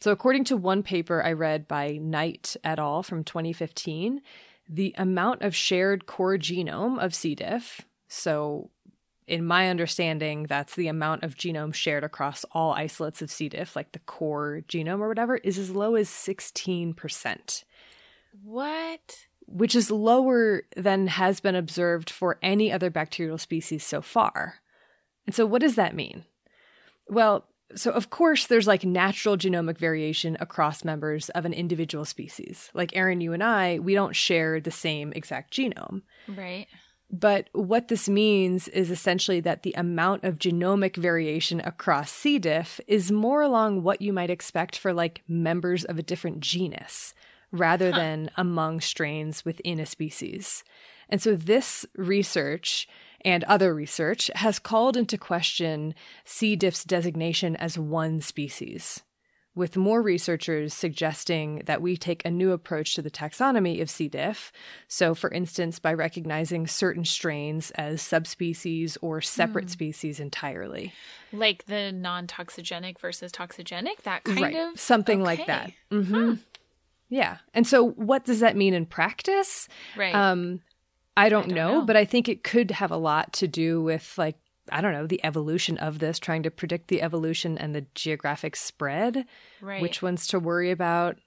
So, according to one paper I read by Knight et al. from 2015, the amount of shared core genome of C. diff, so in my understanding, that's the amount of genome shared across all isolates of C. diff, like the core genome or whatever, is as low as 16%, what? which is lower than has been observed for any other bacterial species so far. And so, what does that mean? Well, so of course, there's like natural genomic variation across members of an individual species. Like Erin, you and I, we don't share the same exact genome. Right. But what this means is essentially that the amount of genomic variation across C. diff is more along what you might expect for like members of a different genus rather than among strains within a species. And so this research and other research has called into question C. diff's designation as one species with more researchers suggesting that we take a new approach to the taxonomy of C. diff. So, for instance, by recognizing certain strains as subspecies or separate species entirely. Like the non-toxigenic versus toxigenic, that kind right. of Something like okay. that. hmm Yeah. And so, what does that mean in practice? Right. Um, I don't, don't know, know. but I think it could have a lot to do with like I don't know the evolution of this, trying to predict the evolution and the geographic spread. right. Which ones to worry about?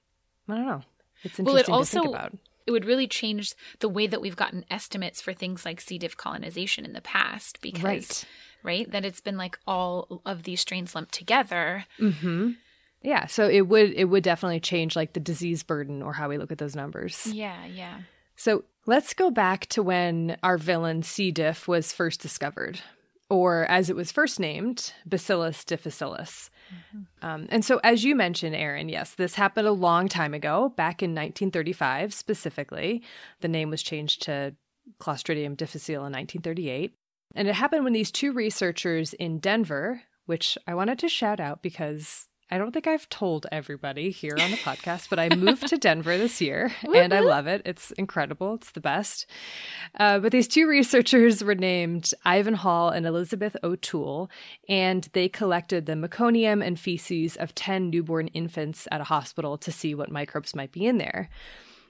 I don't know. It's interesting Well, it to think about. it would really change the way that we've gotten estimates for things like C. diff colonization in the past because Right. right that it's been like all of these strains lumped together. Mm-hmm. Yeah, so it would it would definitely change like the disease burden or how we look at those numbers. Yeah, yeah. So let's go back to when our villain C. diff was first discovered, or as it was first named, Bacillus difficile. Um, and so, as you mentioned, Erin, yes, this happened a long time ago, back in 1935 specifically. The name was changed to Clostridium difficile in 1938. And it happened when these two researchers in Denver, which I wanted to shout out because I don't think I've told everybody here on the podcast, but I moved to *laughs* Denver this year and I love it. It's incredible. It's the best. Uh, but these two researchers were named Ivan Hall and Elizabeth O'Toole, and they collected the meconium and feces of 10 newborn infants at a hospital to see what microbes might be in there.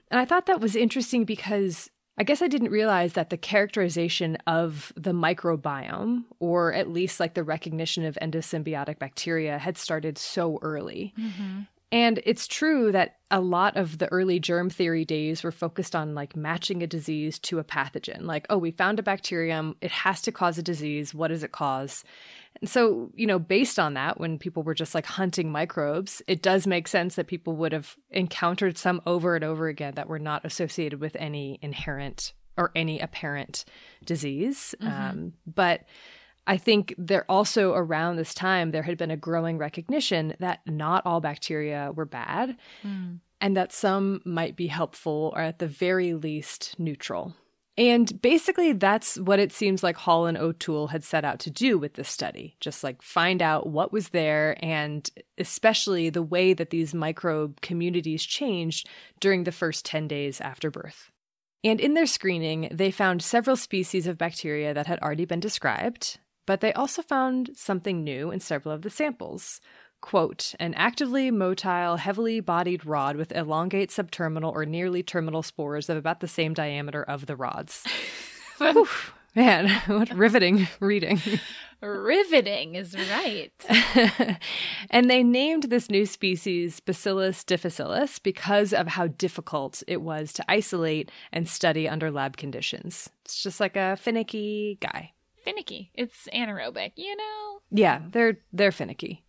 And I thought that was interesting because I guess I didn't realize that the characterization of the microbiome, or at least like the recognition of endosymbiotic bacteria, had started so early. Mm-hmm. And it's true that a lot of the early germ theory days were focused on like matching a disease to a pathogen. Like, oh, we found a bacterium, it has to cause a disease. What does it cause? And so, you know, based on that, when people were just like hunting microbes, it does make sense that people would have encountered some over and over again that were not associated with any inherent or any apparent disease. Mm-hmm. Um, but I think there also around this time, there had been a growing recognition that not all bacteria were bad mm. and that some might be helpful or at the very least neutral. And basically, that's what it seems like Hall and O'Toole had set out to do with this study just like find out what was there and especially the way that these microbe communities changed during the first 10 days after birth. And in their screening, they found several species of bacteria that had already been described, but they also found something new in several of the samples quote, an actively motile, heavily bodied rod with elongate subterminal or nearly terminal spores of about the same diameter of the rods. *laughs* Whew, man, *laughs* what riveting reading. riveting is right. *laughs* and they named this new species Bacillus difficile because of how difficult it was to isolate and study under lab conditions. It's just like a finicky guy. Finicky. It's anaerobic, you know? Yeah, they're they're finicky.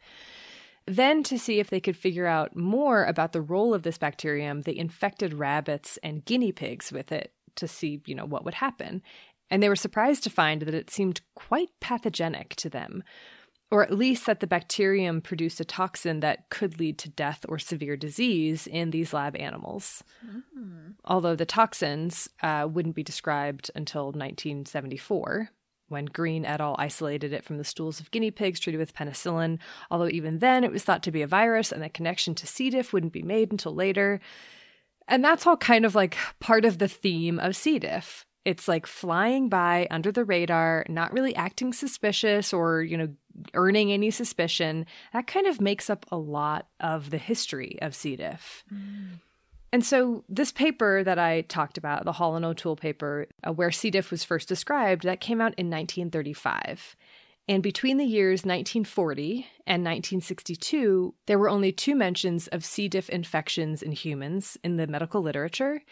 Then, to see if they could figure out more about the role of this bacterium, they infected rabbits and guinea pigs with it to see, you know, what would happen. And they were surprised to find that it seemed quite pathogenic to them, or at least that the bacterium produced a toxin that could lead to death or severe disease in these lab animals. Mm. Although the toxins uh, wouldn't be described until 1974 when Green et al. isolated it from the stools of guinea pigs treated with penicillin, although even then it was thought to be a virus and the connection to C. diff wouldn't be made until later. And that's all kind of like part of the theme of C. diff. It's like flying by under the radar, not really acting suspicious or, you know, earning any suspicion. That kind of makes up a lot of the history of C. diff. Mm. And so, this paper that I talked about, the Hall and O'Toole paper, uh, where C. diff was first described, that came out in 1935. And between the years 1940 and 1962, there were only two mentions of C. diff infections in humans in the medical literature.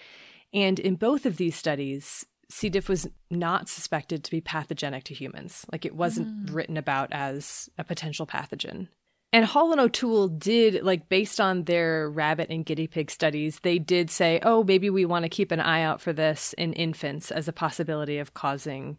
And in both of these studies, C. diff was not suspected to be pathogenic to humans. Like it wasn't mm. written about as a potential pathogen. And Hall and O'Toole did, like, based on their rabbit and guinea pig studies, they did say, oh, maybe we want to keep an eye out for this in infants as a possibility of causing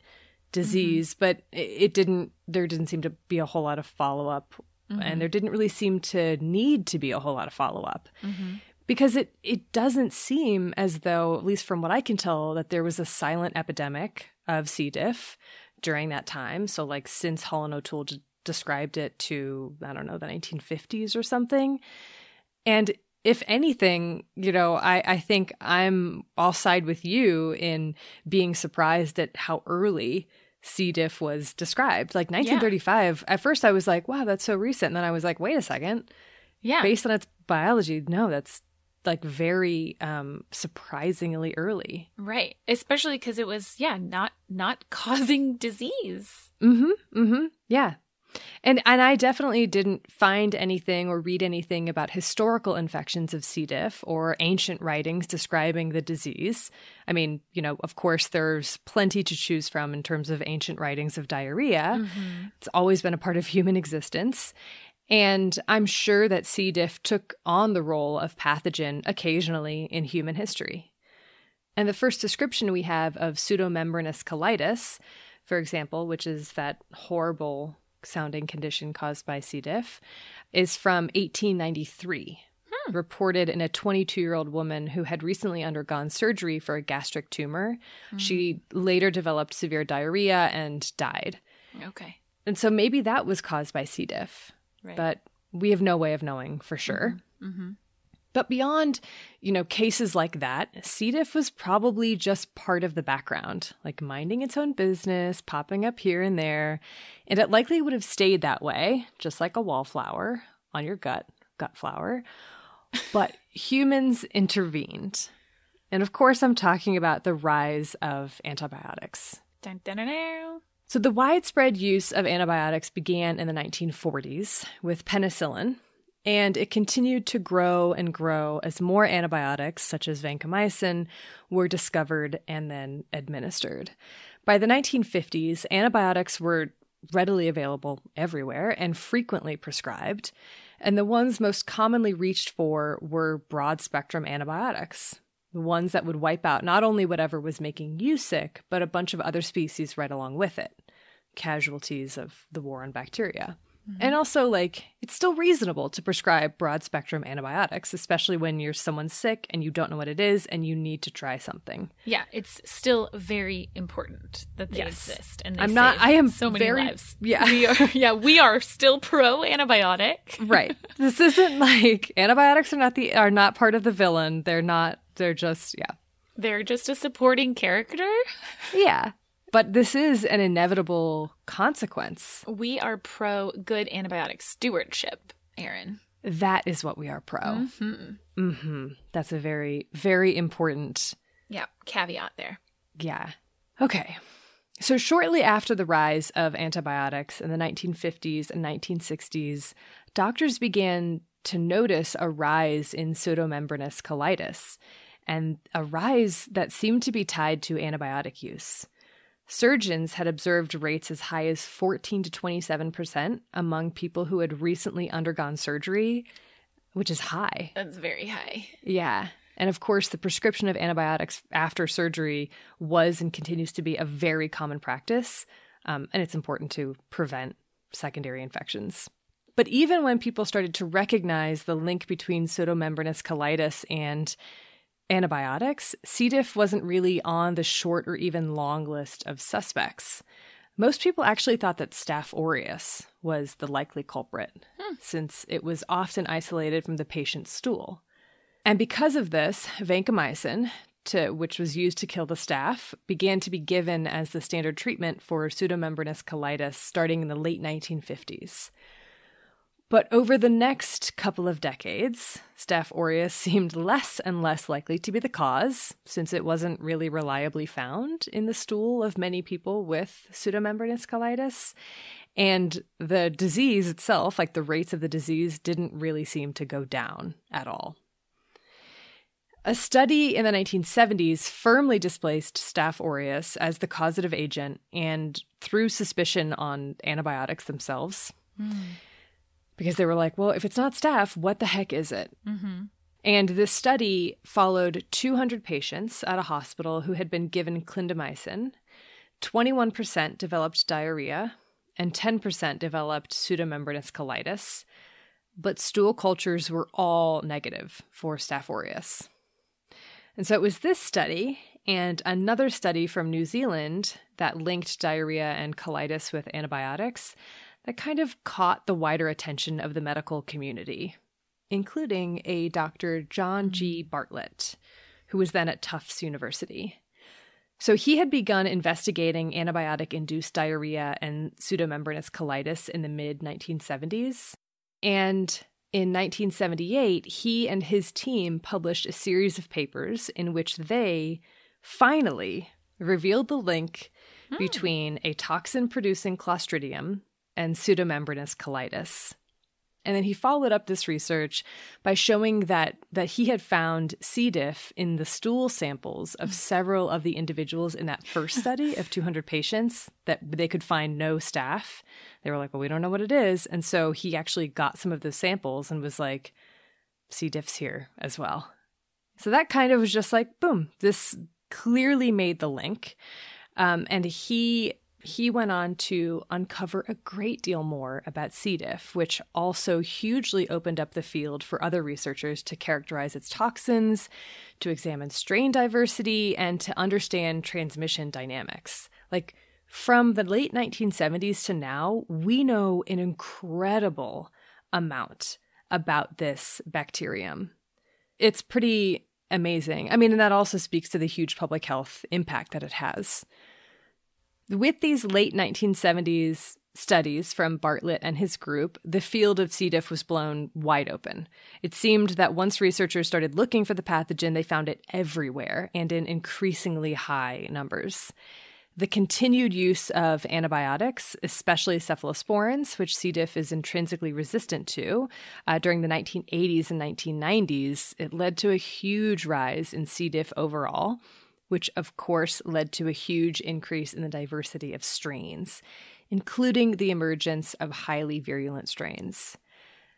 disease. Mm-hmm. But it didn't, there didn't seem to be a whole lot of follow up. Mm-hmm. And there didn't really seem to need to be a whole lot of follow up. Mm-hmm. Because it, it doesn't seem as though, at least from what I can tell, that there was a silent epidemic of C. diff during that time. So, like, since Hall and O'Toole described it to, I don't know, the 1950s or something. And if anything, you know, I, I think I'm all side with you in being surprised at how early C. diff was described. Like 1935, yeah. at first I was like, wow, that's so recent. And then I was like, wait a second. Yeah. Based on its biology, no, that's like very um surprisingly early right especially because it was yeah not not *laughs* causing disease mm-hmm mm-hmm yeah and and I definitely didn't find anything or read anything about historical infections of C. diff or ancient writings describing the disease. I mean, you know, of course there's plenty to choose from in terms of ancient writings of diarrhea. Mm-hmm. It's always been a part of human existence. And I'm sure that C. diff took on the role of pathogen occasionally in human history. And the first description we have of pseudomembranous colitis, for example, which is that horrible sounding condition caused by C. diff is from 1893. Hmm. reported in a 22 year old woman who had recently undergone surgery for a gastric tumor. She hmm. later developed severe diarrhea and died. Okay. And so maybe that was caused by C. diff, Right. but we have no way of knowing for sure. mm-hmm. mm-hmm. But beyond, you know, cases like that, C. diff was probably just part of the background, like minding its own business, popping up here and there. And it likely would have stayed that way, just like a wallflower on your gut, gut flower. But humans intervened. And of course, I'm talking about the rise of antibiotics. Dun, dun, dun. So, the widespread use of antibiotics began in the 1940s with penicillin, and it continued to grow and grow as more antibiotics, such as vancomycin, were discovered and then administered. By the 1950s, antibiotics were readily available everywhere and frequently prescribed, and the ones most commonly reached for were broad spectrum antibiotics. The ones that would wipe out not only whatever was making you sick, but a bunch of other species right along with it, casualties of the war on bacteria. And also, like, it's still reasonable to prescribe broad spectrum antibiotics, especially when you're someone sick and you don't know what it is and you need to try something. Yeah, it's still very important that they Yes. exist. And they I'm not- I am so many very- lives. yeah. we are. *laughs* Yeah, we are still pro antibiotic. *laughs* Right. this isn't like antibiotics are not the are not part of the villain. They're not they're just yeah. They're just a supporting character. Yeah. But this is an inevitable consequence. We are pro good antibiotic stewardship, Erin. That is what we are pro. Mm-hmm. Mm-hmm. That's a very, very important Yeah, caveat there. Yeah. Okay. So, shortly after the rise of antibiotics in the 1950s and 1960s, doctors began to notice a rise in pseudomembranous colitis, and a rise that seemed to be tied to antibiotic use. Surgeons had observed rates as high as 14 to 27% among people who had recently undergone surgery, which is high. That's very high. Yeah. And of course, the prescription of antibiotics after surgery was and continues to be a very common practice. Um, and it's important to prevent secondary infections. But even when people started to recognize the link between pseudomembranous colitis and antibiotics, C. diff wasn't really on the short or even long list of suspects. Most people actually thought that Staph aureus was the likely culprit, hmm. since it was often isolated from the patient's stool. And because of this, vancomycin, to, which was used to kill the staph, began to be given as the standard treatment for pseudomembranous colitis starting in the late 1950s. But over the next couple of decades, Staph aureus *laughs* seemed less and less likely to be the cause, since it wasn't really reliably found in the stool of many people with pseudomembranous colitis. And the disease itself, like the rates of the disease, didn't really seem to go down at all. A study in the 1970s firmly displaced Staph aureus as the causative agent and threw suspicion on antibiotics themselves. Hmm. Because they were like, well, if it's not staph, what the heck is it? Mm-hmm. And this study followed 200 patients at a hospital who had been given clindamycin. 21% developed diarrhea, and 10% developed pseudomembranous colitis. But stool cultures were all negative for Staph aureus. And so it was this study and another study from New Zealand that linked diarrhea and colitis with antibiotics that kind of caught the wider attention of the medical community, including a Dr. John G. Bartlett, who was then at Tufts University. So he had begun investigating antibiotic induced diarrhea and pseudomembranous colitis in the mid 1970s. And in 1978, he and his team published a series of papers in which they finally revealed the link hmm. between a toxin producing Clostridium and pseudomembranous colitis. And then he followed up this research by showing that that he had found C. diff in the stool samples of several of the individuals in that first study of 200 patients that they could find no staph. They were like, "Well, we don't know what it is." And so he actually got some of those samples and was like, "C. diff's here as well." So that kind of was just like, boom, this clearly made the link. Um, and he he went on to uncover a great deal more about C. diff, which also hugely opened up the field for other researchers to characterize its toxins, to examine strain diversity, and to understand transmission dynamics. Like from the late 1970s to now, we know an incredible amount about this bacterium. It's pretty amazing. I mean, and that also speaks to the huge public health impact that it has. With these late 1970s studies from Bartlett and his group, the field of C. diff was blown wide open. It seemed that once researchers started looking for the pathogen, they found it everywhere and in increasingly high numbers. The continued use of antibiotics, especially cephalosporins, which C. diff is intrinsically resistant to, uh, during the 1980s and 1990s, it led to a huge rise in C. diff overall which of course led to a huge increase in the diversity of strains, including the emergence of highly virulent strains.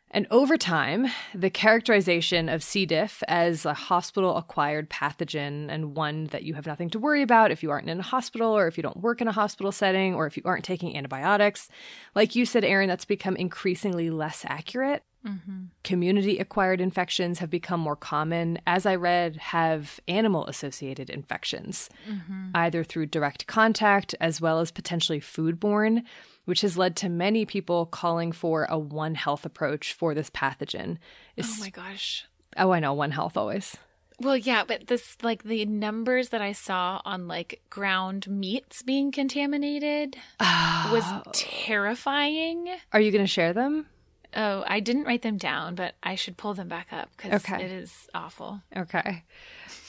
And over time, the characterization of C. diff as a hospital acquired pathogen and one that you have nothing to worry about if you aren't in a hospital or if you don't work in a hospital setting or if you aren't taking antibiotics, like you said, Erin, that's become increasingly less accurate. Mm-hmm. Community acquired infections have become more common. As I read, have animal associated infections, mm-hmm. either through direct contact as well as potentially foodborne, which has led to many people calling for a One Health approach for this pathogen. It's, oh my gosh. Oh, I know, One Health always. Well, yeah, but this, like, the numbers that I saw on, like, ground meats being contaminated oh. was *sighs* terrifying. Are you going to share them? Oh, I didn't write them down, but I should pull them back up because okay. it is awful. Okay.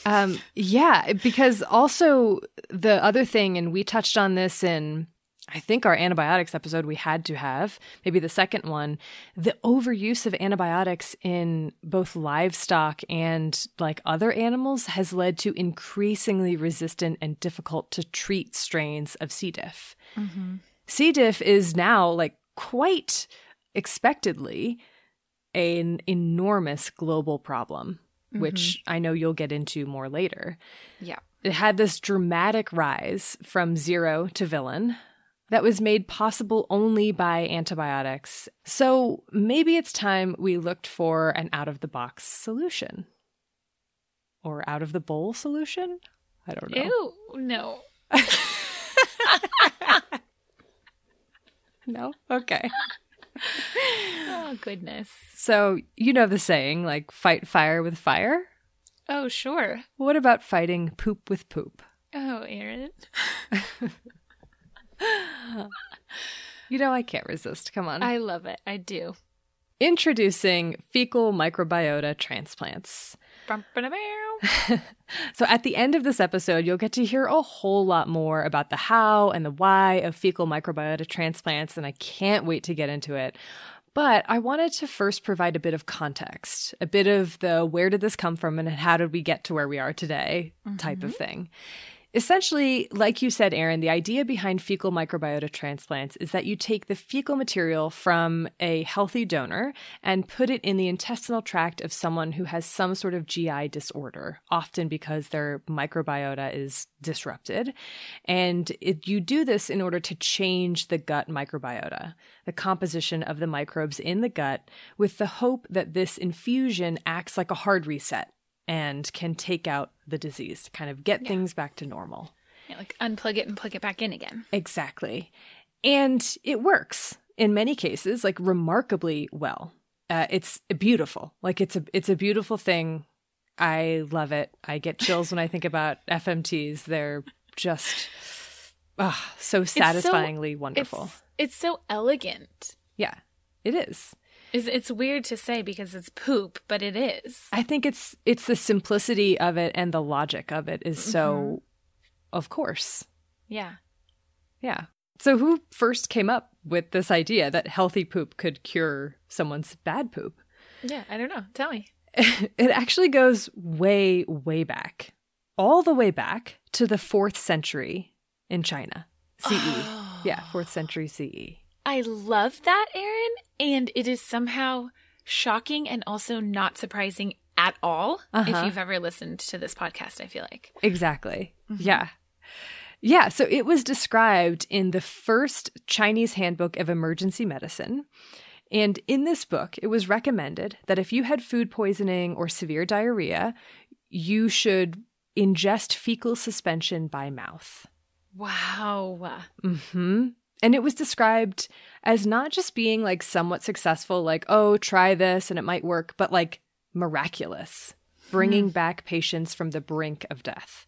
Um, yeah, because also the other thing, and we touched on this in, I think, our antibiotics episode we had to have, maybe the second one, the overuse of antibiotics in both livestock and like other animals has led to increasingly resistant and difficult to treat strains of C. diff. Mm-hmm. C. diff is now like quite expectedly an enormous global problem, mm-hmm. which I know you'll get into more later. Yeah. It had this dramatic rise from zero to villain that was made possible only by antibiotics. So maybe it's time we looked for an out of the box solution. Or out of the bowl solution? I don't know. Ew, no. *laughs* no? Okay *laughs* oh, goodness. So, you know the saying, like, fight fire with fire? Oh, sure. What about fighting poop with poop? Oh, Erin. *laughs* you know, I can't resist. Come on. I love it. I do. Introducing fecal microbiota transplants. *laughs* so, at the end of this episode, you'll get to hear a whole lot more about the how and the why of fecal microbiota transplants, and I can't wait to get into it. But I wanted to first provide a bit of context, a bit of the where did this come from and how did we get to where we are today type mm-hmm. of thing. Essentially, like you said, Erin, the idea behind fecal microbiota transplants is that you take the fecal material from a healthy donor and put it in the intestinal tract of someone who has some sort of GI disorder, often because their microbiota is disrupted. And it, you do this in order to change the gut microbiota, the composition of the microbes in the gut, with the hope that this infusion acts like a hard reset and can take out the disease to kind of get yeah. things back to normal. Yeah, like unplug it and plug it back in again. Exactly. And it works in many cases, like remarkably well. Uh, it's beautiful. Like it's a it's a beautiful thing. I love it. I get *laughs* chills when I think about FMTs. They're just oh, so satisfyingly it's so, wonderful. It's, it's so elegant. Yeah, it is. It's, it's weird to say because it's poop, but it is. I think it's it's the simplicity of it and the logic of it is so mm-hmm. of course. Yeah. Yeah. So who first came up with this idea that healthy poop could cure someone's bad poop? Yeah, I don't know. Tell me. *laughs* it actually goes way way back. All the way back to the 4th century in China. CE. Oh. *gasps* Yeah, 4th century CE. I love that, Erin, and it is somehow shocking and also not surprising at all uh-huh. if you've ever listened to this podcast, I feel like. Exactly. Mm-hmm. Yeah. Yeah, so it was described in the first Chinese Handbook of Emergency Medicine. And in this book, it was recommended that if you had food poisoning or severe diarrhea, you should ingest fecal suspension by mouth. Wow. hmm And it was described as not just being like somewhat successful, like, oh, try this and it might work, but like miraculous, hmm. bringing back patients from the brink of death.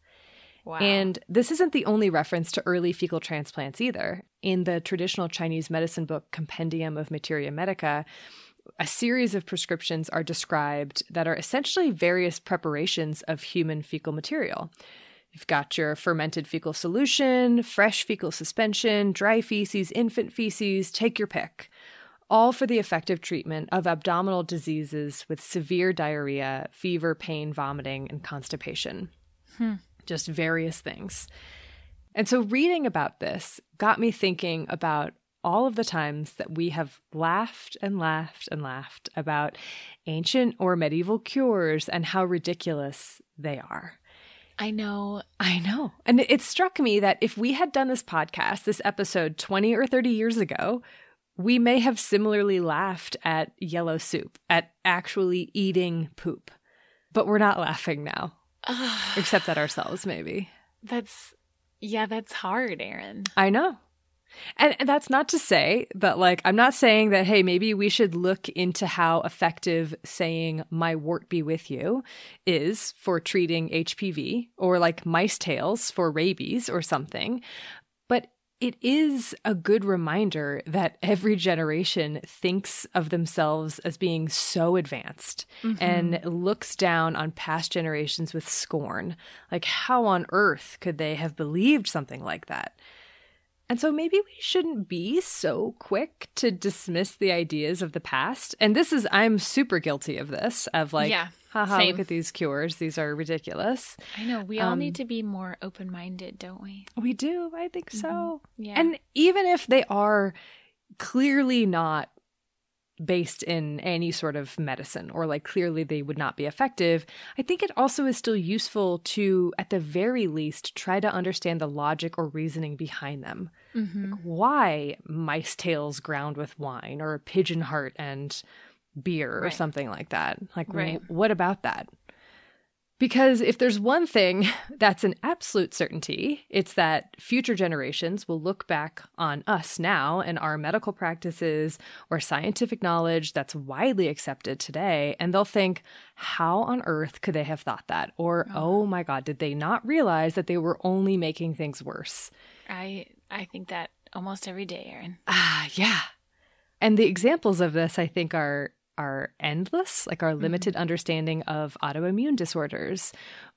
Wow. And this isn't the only reference to early fecal transplants either. In the traditional Chinese medicine book, Compendium of Materia Medica, a series of prescriptions are described that are essentially various preparations of human fecal material. You've got your fermented fecal solution, fresh fecal suspension, dry feces, infant feces, take your pick. All for the effective treatment of abdominal diseases with severe diarrhea, fever, pain, vomiting, and constipation. Hmm. Just various things. And so, reading about this got me thinking about all of the times that we have laughed and laughed and laughed about ancient or medieval cures and how ridiculous they are. I know. I know. And it struck me that if we had done this podcast, this episode 20 or 30 years ago, we may have similarly laughed at yellow soup, at actually eating poop. But we're not laughing now, *sighs* except at ourselves, maybe. that's yeah, that's hard, Erin. I know. And, and that's not to say that, like, I'm not saying that, hey, maybe we should look into how effective saying, my wart be with you, is for treating HPV or like mice tails for rabies or something. But it is a good reminder that every generation thinks of themselves as being so advanced mm-hmm. and looks down on past generations with scorn. Like, how on earth could they have believed something like that? And so maybe we shouldn't be so quick to dismiss the ideas of the past. And this is, I'm super guilty of this, of like, Yeah, haha, same. look at these cures. These are ridiculous. I know. We all Um, need to be more open minded, don't we? We do. I think so. Yeah. And even if they are clearly not based in any sort of medicine or like clearly they would not be effective, I think it also is still useful to, at the very least, try to understand the logic or reasoning behind them. Hmm Why mice tails ground with wine or a pigeon heart and beer or Right. something like that? Like, Right. what about that? Because if there's one thing *laughs* that's an absolute certainty, it's that future generations will look back on us now and our medical practices or scientific knowledge that's widely accepted today, and they'll think, how on earth could they have thought that? Or, oh my God, did they not realize that they were only making things worse? I I think that almost every day, Erin. Ah, yeah. And the examples of this, I think, are are endless, like our limited understanding of autoimmune disorders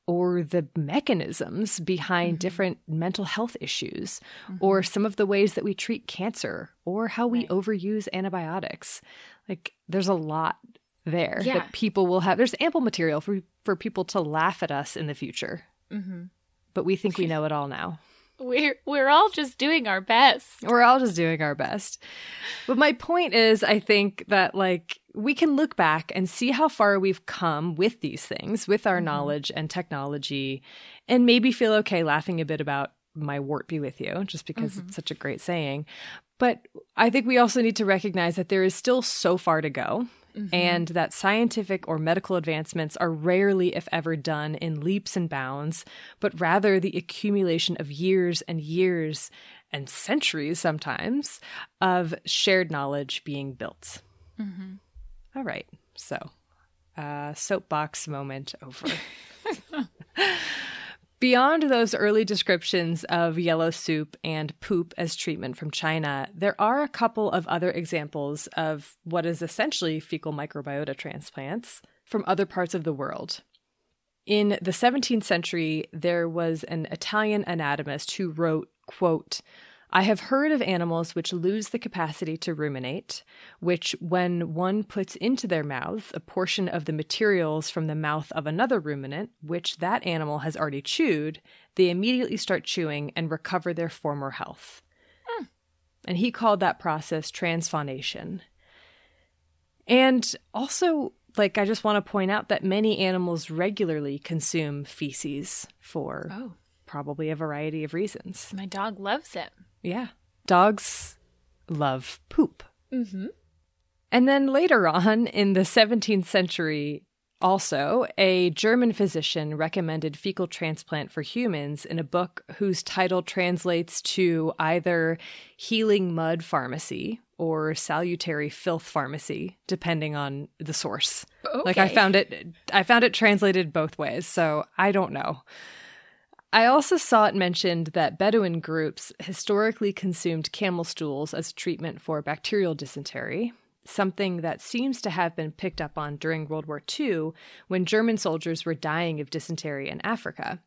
or the mechanisms behind different mental health issues or some of the ways that we treat cancer or how we Right. overuse antibiotics. Like there's a lot there Yeah. that people will have. There's ample material for for people to laugh at us in the future. hmm But we think we *laughs* know it all now. We're we're all just doing our best. We're all just doing our best. But my point is, I think that like we can look back and see how far we've come with these things, with our mm-hmm. knowledge and technology, and maybe feel okay laughing a bit about my wart be with you, just because mm-hmm. it's such a great saying. But I think we also need to recognize that there is still so far to go. And that scientific or medical advancements are rarely, if ever, done in leaps and bounds, but rather the accumulation of years and years and centuries sometimes of shared knowledge being built. All right. So, uh, soapbox moment over. *laughs* Beyond those early descriptions of yellow soup and poop as treatment from China, there are a couple of other examples of what is essentially fecal microbiota transplants from other parts of the world. In the 17th century, there was an Italian anatomist who wrote, quote, I have heard of animals which lose the capacity to ruminate, which, when one puts into their mouth a portion of the materials from the mouth of another ruminant, which that animal has already chewed, they immediately start chewing and recover their former health. Hmm. And he called that process transfaunation. And also, like, I just want to point out that many animals regularly consume feces for Oh. probably a variety of reasons. My dog loves it. Yeah. Dogs love poop. Mm-hmm. And then later on in the 17th century, also, a German physician recommended fecal transplant for humans in a book whose title translates to either Healing Mud Pharmacy or Salutary Filth Pharmacy, depending on the source. Like I found it I found it translated both ways, so I don't know. I also saw it mentioned that Bedouin groups historically consumed camel stools as a treatment for bacterial dysentery, something that seems to have been picked up on during World War II when German soldiers were dying of dysentery in Africa.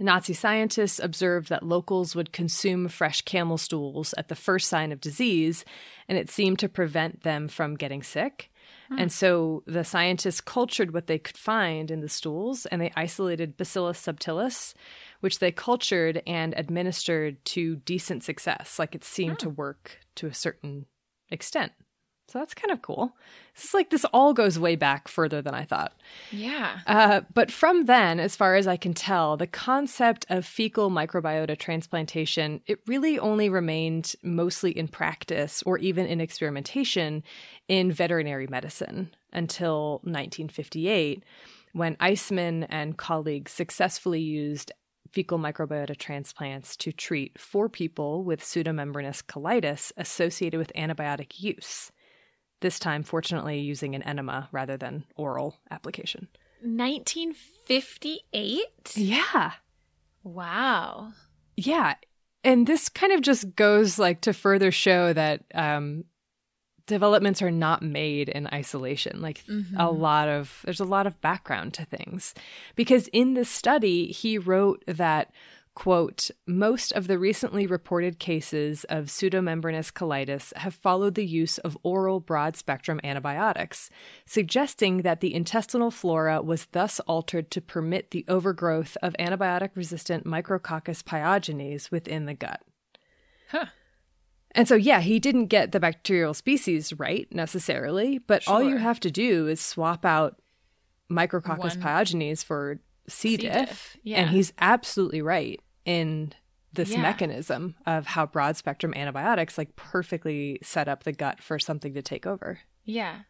Nazi scientists observed that locals would consume fresh camel stools at the first sign of disease, and it seemed to prevent them from getting sick. And so the scientists cultured what they could find in the stools and they isolated Bacillus subtilis, which they cultured and administered to decent success. Like it seemed to hmm. work to a certain extent. So that's kind of cool. This is like this all goes way back further than I thought. Yeah. Uh, but from then, as far as I can tell, the concept of fecal microbiota transplantation, it really only remained mostly in practice or even in experimentation in veterinary medicine until 1958, when Eiseman and colleagues successfully used fecal microbiota transplants to treat four people with pseudomembranous colitis associated with antibiotic use. This time, fortunately, using an enema rather than oral application. 1958? Yeah. Wow. Yeah. And this kind of just goes like to further show that um developments are not made in isolation. Like a lot of there's a lot of background to things. Because in this study, he wrote that quote, most of the recently reported cases of pseudomembranous colitis have followed the use of oral broad spectrum antibiotics, suggesting that the intestinal flora was thus altered to permit the overgrowth of antibiotic resistant Micrococcus pyogenes within the gut. Huh. And so, yeah, he didn't get the bacterial species right necessarily, but all you have to do is swap out Micrococcus One- pyogenes for C. C. diff. diff, yeah. And he's absolutely right in this Yeah. mechanism of how broad spectrum antibiotics like perfectly set up the gut for something to take over. Yeah.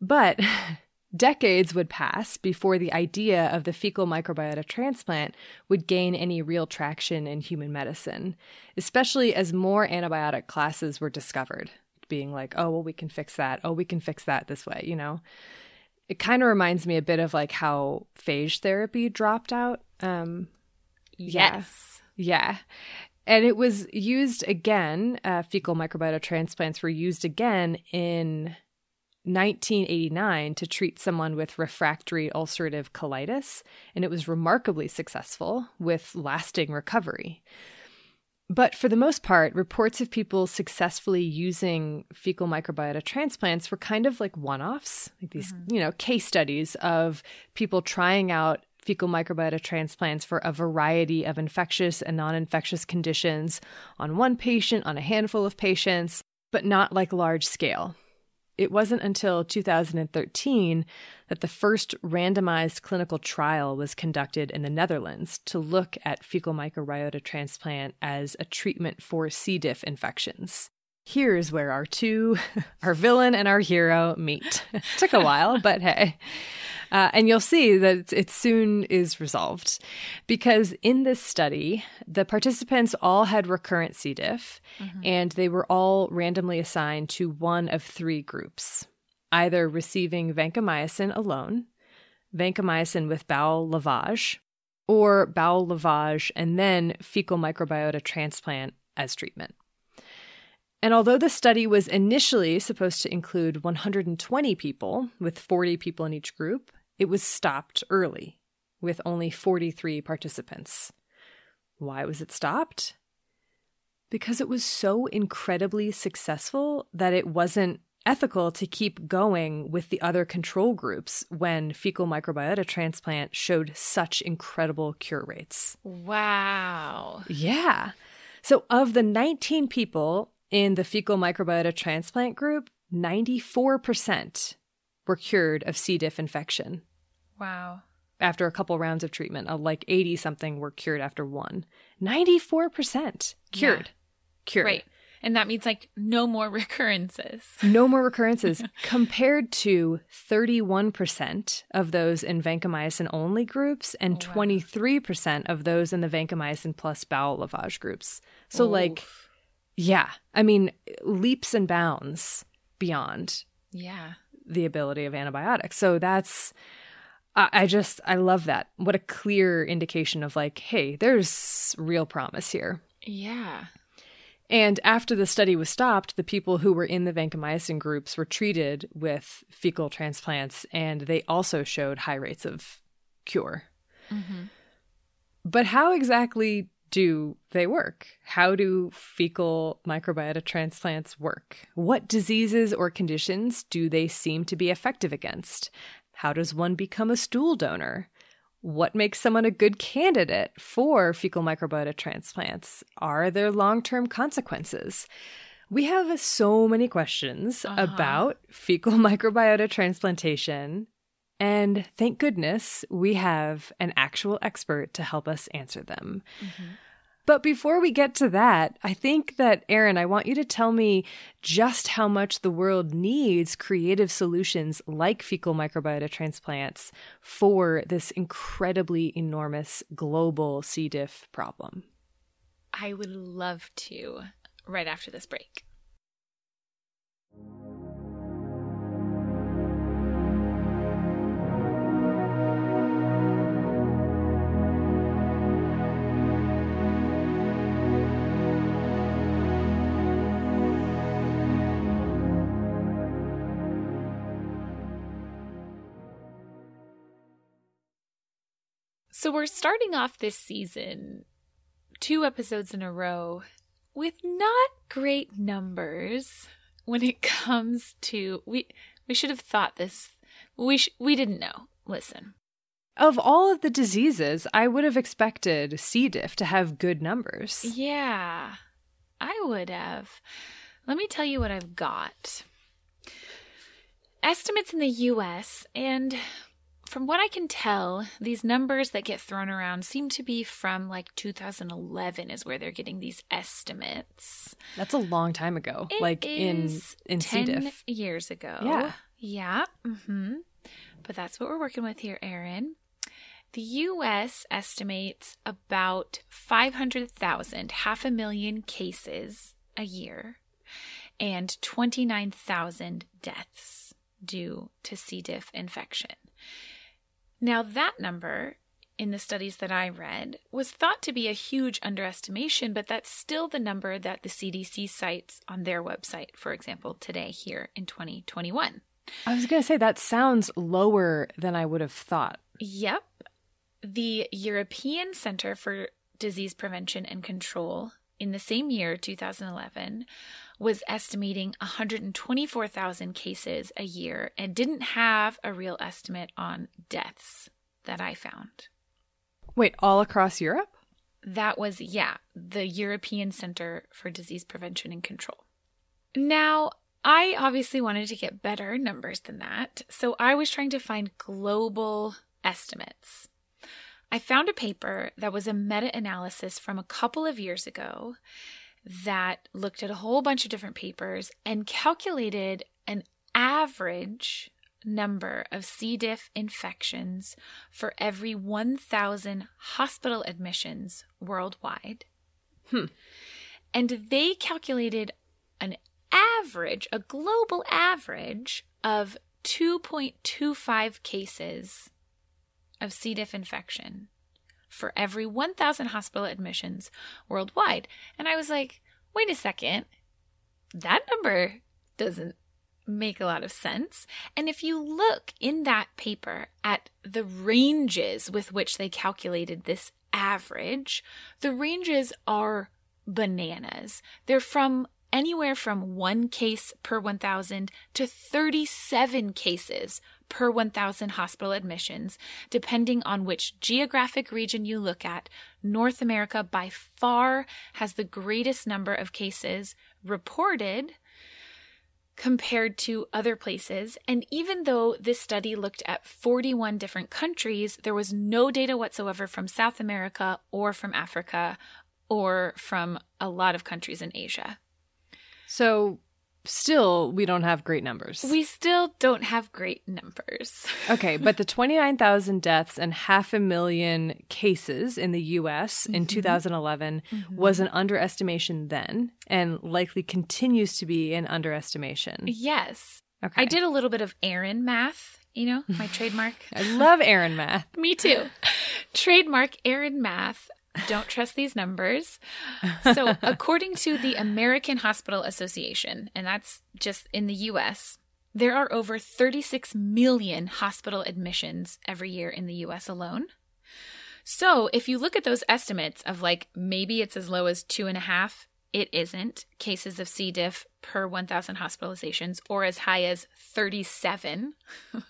But *laughs* decades would pass before the idea of the fecal microbiota transplant would gain any real traction in human medicine, especially as more antibiotic classes were discovered, being like, oh, well, we can fix that. Oh, we can fix that this way, you know? It kind of reminds me a bit of like how phage therapy dropped out. Um, Yes. yeah. And it was used again, uh, fecal microbiota transplants were used again in 1989 to treat someone with refractory ulcerative colitis, and it was remarkably successful with lasting recovery. But for the most part, reports of people successfully using fecal microbiota transplants were kind of like one offs, like these, you know, case studies of people trying out fecal microbiota transplants for a variety of infectious and non infectious conditions on one patient, on a handful of patients, but not like large scale. It wasn't until 2013 that the first randomized clinical trial was conducted in the Netherlands to look at fecal microbiota transplant as a treatment for C. diff infections. Here's where our two, *laughs* our villain and our hero meet. *laughs* Took a while, but hey. Uh, and you'll see that it soon is resolved because in this study, the participants all had recurrent C. diff and they were all randomly assigned to one of three groups either receiving vancomycin alone, vancomycin with bowel lavage, or bowel lavage and then fecal microbiota transplant as treatment. And although the study was initially supposed to include 120 people, with 40 people in each group, it was stopped early, with only 43 participants. Why was it stopped? Because it was so incredibly successful that it wasn't ethical to keep going with the other control groups when fecal microbiota transplant showed such incredible cure rates. Wow. Yeah. So, of the 19 people in the fecal microbiota transplant group, 94% were cured of C. diff infection. Wow. after a couple rounds of treatment. Uh, like 80 something were cured after one. 94% cured. Yeah. Cured. Right. And that means like no more *laughs* recurrences. No more recurrences *laughs* compared to 31% of those in vancomycin only groups and Wow. 23% of those in the vancomycin plus bowel lavage groups. So, like, Oof. Yeah, I mean, leaps and bounds beyond yeah. the ability of antibiotics. So that's, I, just, I love that. What a clear indication of like, hey, there's real promise here. Yeah. And after the study was stopped, the people who were in the vancomycin groups were treated with fecal transplants, and they also showed high rates of cure. Mm-hmm. But how exactly do they work? How do fecal microbiota transplants work? What diseases or conditions do they seem to be effective against? How does one become a stool donor? What makes someone a good candidate for fecal microbiota transplants? Are there long term consequences? We have so many questions Uh-huh. about fecal *laughs* microbiota transplantation, and thank goodness we have an actual expert to help us answer them. Mm-hmm. But before we get to that, I think that, Erin, I want you to tell me just how much the world needs creative solutions like fecal microbiota transplants for this incredibly enormous global C. diff problem. I would love to right after this break. So we're starting off this season two episodes in a row with not great numbers when it *laughs* comes to we we should have thought this we sh- we didn't know listen Of all of the diseases, I would have expected C. diff to have good numbers. yeah i would have let me tell you what i've got estimates in the us and from what i can tell these numbers that get thrown around seem to be from like 2011 is where they're getting these estimates That's a long time ago, It like in in C. 10 diff. years ago. Yeah. Yeah. hmm But that's what we're working with here, Erin. The U.S. estimates about 500,000, half a million cases a year, and 29,000 deaths due to C. diff infection. Now, that number in the studies that I read was thought to be a huge underestimation, but that's still the number that the CDC cites on their website, for example, today here in 2021. I was going to say that sounds lower than I would have thought. Yep. The European Center for Disease Prevention and Control in the same year, 2011, was estimating 124,000 cases a year and didn't have a real estimate on deaths that I found. Wait, all across Europe? That was, yeah, the European Center for Disease Prevention and Control. Now, I obviously wanted to get better numbers than that, so I was trying to find global estimates. I found a paper that was a meta analysis from a couple of years ago that looked at a whole bunch of different papers and calculated an average number of C. diff infections for every 1,000 hospital admissions worldwide. Hmm. And they calculated an average, a global average of 2.25 cases of C. diff infection for every 1,000 hospital admissions worldwide. And I was like, wait a second, that number doesn't make a lot of sense. And if you look in that paper at the ranges with which they calculated this average, the ranges are bananas. They're from anywhere from one case per 1,000 to 37 cases per 1,000 hospital admissions, depending on which geographic region you look at. North America by far has the greatest number of cases reported compared to other places. And even though this study looked at 41 different countries, there was no data whatsoever from South America or from Africa or from a lot of countries in Asia. So still we don't have great numbers. We still don't have great numbers. *laughs* okay, but the 29,000 deaths and half a million cases in the US in Mm-hmm. 2011 was an underestimation then and likely continues to be an underestimation. yes. Okay. I did a little bit of Erin math, you know, my *laughs* trademark. I love Erin math. *laughs* Me too. Trademark Erin math. Don't trust these numbers. So, *laughs* according to the American Hospital Association, and that's just in the US, there are over 36 million hospital admissions every year in the US alone. So, if you look at those estimates of like maybe it's as low as two and a half, it isn't cases of C. diff per 1,000 hospitalizations, or as high as 37 *laughs*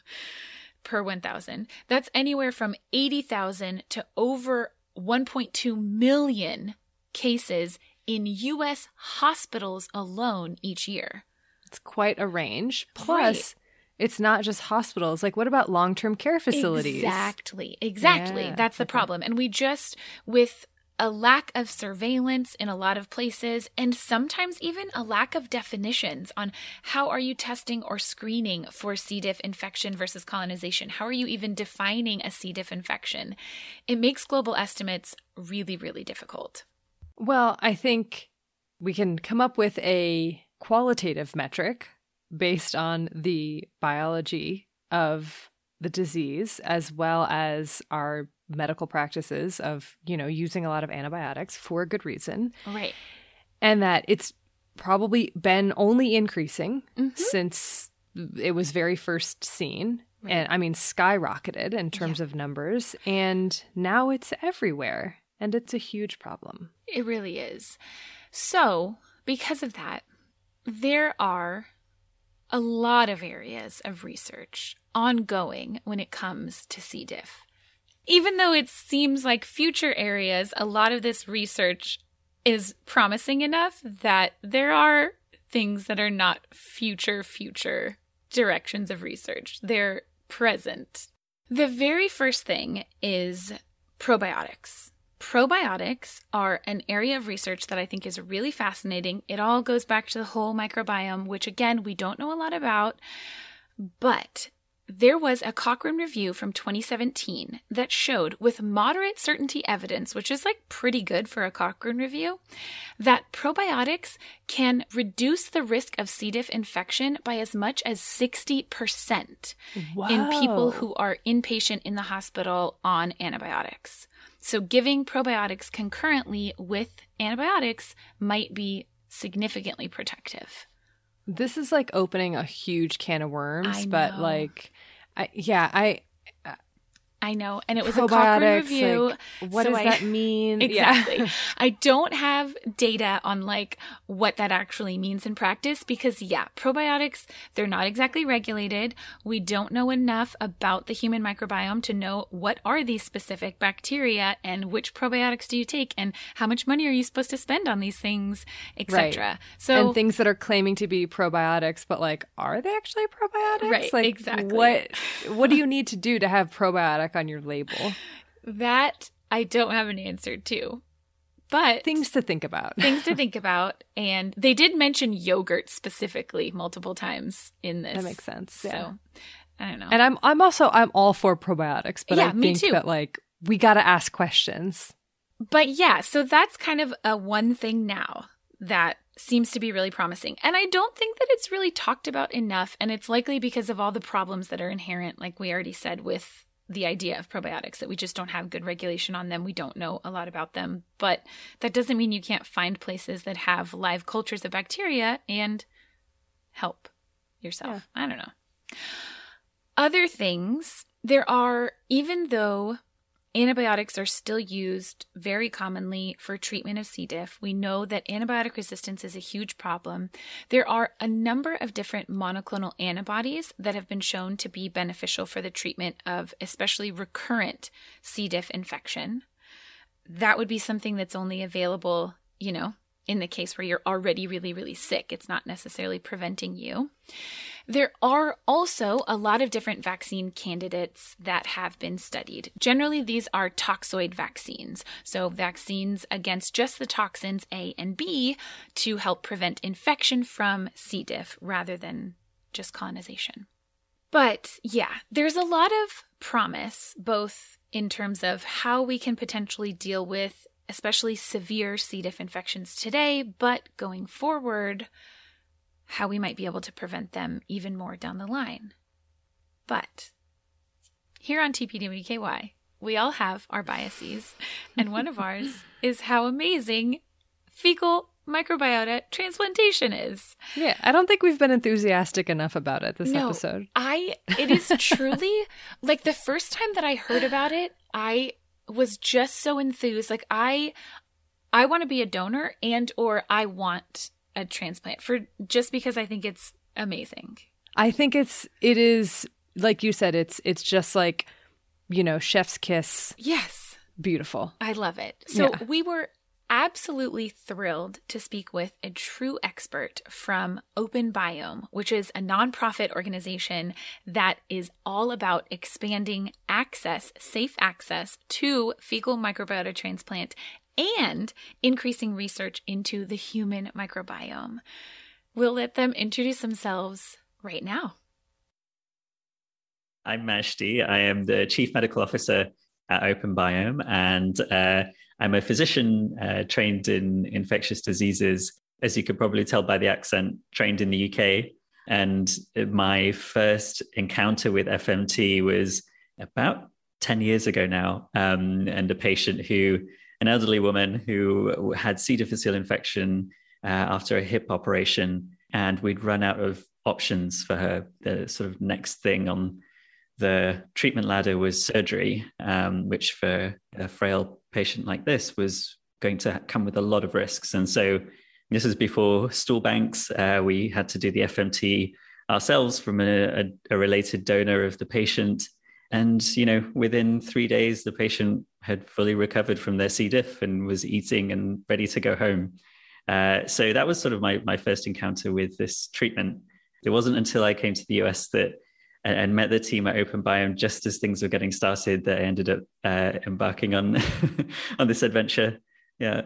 per 1,000. That's anywhere from 80,000 to over 1.2 million cases in U.S. hospitals alone each year. It's quite a range. Plus, Right. it's not just hospitals. Like, what about long term care facilities? Exactly. Exactly. Yeah, That's the okay. problem. And we just, with a lack of surveillance in a lot of places, and sometimes even a lack of definitions on how are you testing or screening for C. diff infection versus colonization? How are you even defining a C. diff infection? It makes global estimates really, really difficult. Well, I think we can come up with a qualitative metric based on the biology of the disease as well as our medical practices of, you know, using a lot of antibiotics for a good reason Right. and that it's probably been only increasing Mhm. since it was very first seen Right. and I mean skyrocketed in terms of numbers and now it's everywhere and it's a huge problem. It really is. So, because of that, there are a lot of areas of research ongoing when it comes to C. diff. Even though it seems like future areas, a lot of this research is promising enough that there are things that are not future, future directions of research. They're present. The very first thing is probiotics. Probiotics are an area of research that I think is really fascinating. It all goes back to the whole microbiome, which again, we don't know a lot about, but there was a Cochrane review from 2017 that showed, with moderate certainty evidence, which is like pretty good for a Cochrane review, that probiotics can reduce the risk of C. diff infection by as much as 60% in people who are inpatient in the hospital on antibiotics. So, giving probiotics concurrently with antibiotics might be significantly protective. This is like opening a huge can of worms, but like, I, yeah, I I know. And it was a Cochrane review. like, what so does I- that mean? *laughs* Yeah. Exactly. I don't have data on like what that actually means in practice because yeah, probiotics, they're not exactly regulated. We don't know enough about the human microbiome to know what are these specific bacteria and which probiotics do you take and how much money are you supposed to spend on these things, etc. So and things that are claiming to be probiotics, but like, are they actually probiotics? Right, Like, exactly. What What do you need to do to have on your label? that I don't have an answer to. But Things to think about. *laughs* things to think about. And they did mention yogurt specifically multiple times in this. That makes sense. Yeah. So I don't know. And I'm I'm also I'm all for probiotics, but Yeah, I me think too. that like we got to ask questions. but yeah, so that's kind of a one thing now that seems to be really promising. And I don't think that it's really talked about enough. And it's likely because of all the problems that are inherent, like we already said, with the idea of probiotics, that we just don't have good regulation on them. We don't know a lot about them. But that doesn't mean you can't find places that have live cultures of bacteria and help yourself. I don't know. Other things, there are, even though antibiotics are still used very commonly for treatment of C. diff, we know that antibiotic resistance is a huge problem. There are a number of different monoclonal antibodies that have been shown to be beneficial for the treatment of especially recurrent C. diff infection. That would be something that's only available, you know, in the case where you're already really, really sick. It's not necessarily preventing you. There are also a lot of different vaccine candidates that have been studied. Generally, these are toxoid vaccines, so vaccines against just the toxins A and B to help prevent infection from C. diff rather than just colonization. But yeah, there's a lot of promise, both in terms of how we can potentially deal with especially severe C. diff infections today, but going forward, how we might be able to prevent them even more down the line. But here on TPWKY, we all have our biases, and one of *laughs* ours is how amazing fecal microbiota transplantation is. Yeah, I don't think we've been enthusiastic enough about it this no, episode. I it is *laughs* truly like the first time that I heard about it, I was just so enthused. Like I I want to be a donor and or I want a transplant for just because I think it's amazing. I think it's it is like you said it's it's just like you know chef's kiss. Yes. Beautiful. I love it. So Yeah. we were absolutely thrilled to speak with a true expert from OpenBiome, which is a nonprofit organization that is all about expanding access, safe access to fecal microbiota transplant and increasing research into the human microbiome. We'll let them introduce themselves right now. I'm Majdi. I am the Chief Medical Officer at OpenBiome, and uh, I'm a physician uh, trained in infectious diseases. As you could probably tell by the accent, trained in the UK. And my first encounter with FMT was about 10 years ago now. Um, and a patient who, an elderly woman who had C. difficile infection uh, after a hip operation. And we'd run out of options for her. The sort of next thing on the treatment ladder was surgery, um, which for a frail patient like this was going to come with a lot of risks. And so this is before stool banks. Uh, we had to do the FMT ourselves from a, a, a, related donor of the patient. And, you know, within three days, the patient had fully recovered from their C. diff and was eating and ready to go home. Uh, so that was sort of my, my first encounter with this treatment. It wasn't until I came to the US that and, and, met the team at OpenBiome just as things were getting started that I ended up uh, embarking on *laughs* on this adventure. Yeah.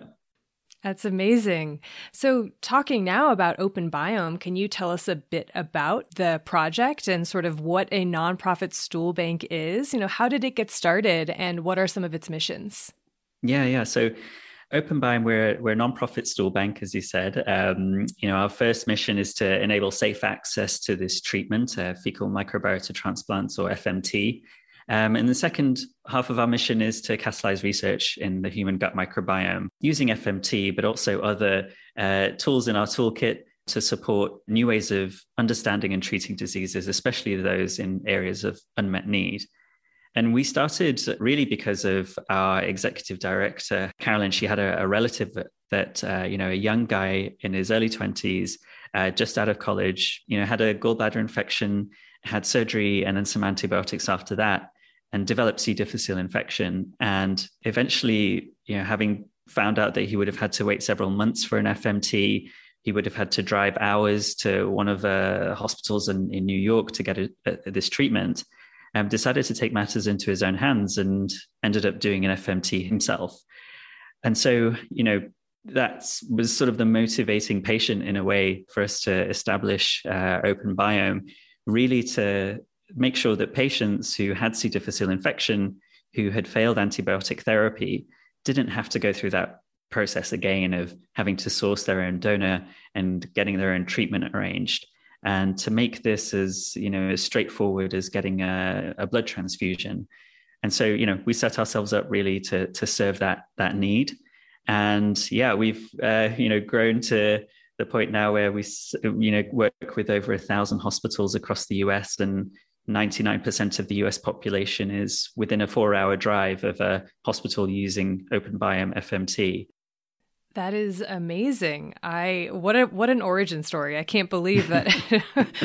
That's amazing. So, talking now about OpenBiome, can you tell us a bit about the project and sort of what a nonprofit stool bank is? You know, how did it get started and what are some of its missions? Yeah, yeah. So, OpenBiome, we're, we're a nonprofit stool bank, as you said. Um, you know, our first mission is to enable safe access to this treatment, uh, fecal microbiota transplants or FMT. Um, and the second half of our mission is to catalyze research in the human gut microbiome using FMT, but also other uh, tools in our toolkit to support new ways of understanding and treating diseases, especially those in areas of unmet need. And we started really because of our executive director, Carolyn. She had a, a relative that, uh, you know, a young guy in his early 20s, uh, just out of college, you know, had a gallbladder infection, had surgery, and then some antibiotics after that, and developed C. difficile infection. And eventually, you know, having found out that he would have had to wait several months for an FMT, he would have had to drive hours to one of the hospitals in, in New York to get a, a, this treatment um, decided to take matters into his own hands and ended up doing an FMT himself. And so, you know, that was sort of the motivating patient in a way for us to establish uh, OpenBiome, really to make sure that patients who had C. difficile infection, who had failed antibiotic therapy, didn't have to go through that process again of having to source their own donor and getting their own treatment arranged and to make this as you know as straightforward as getting a, a, blood transfusion and so you know we set ourselves up really to to serve that that need and yeah we've uh, you know grown to the point now where we you know work with over a thousand hospitals across the us and 99% of the US population is within a four hour drive of a hospital using OpenBiome FMT. That is amazing. I what a what an origin story. I can't believe that.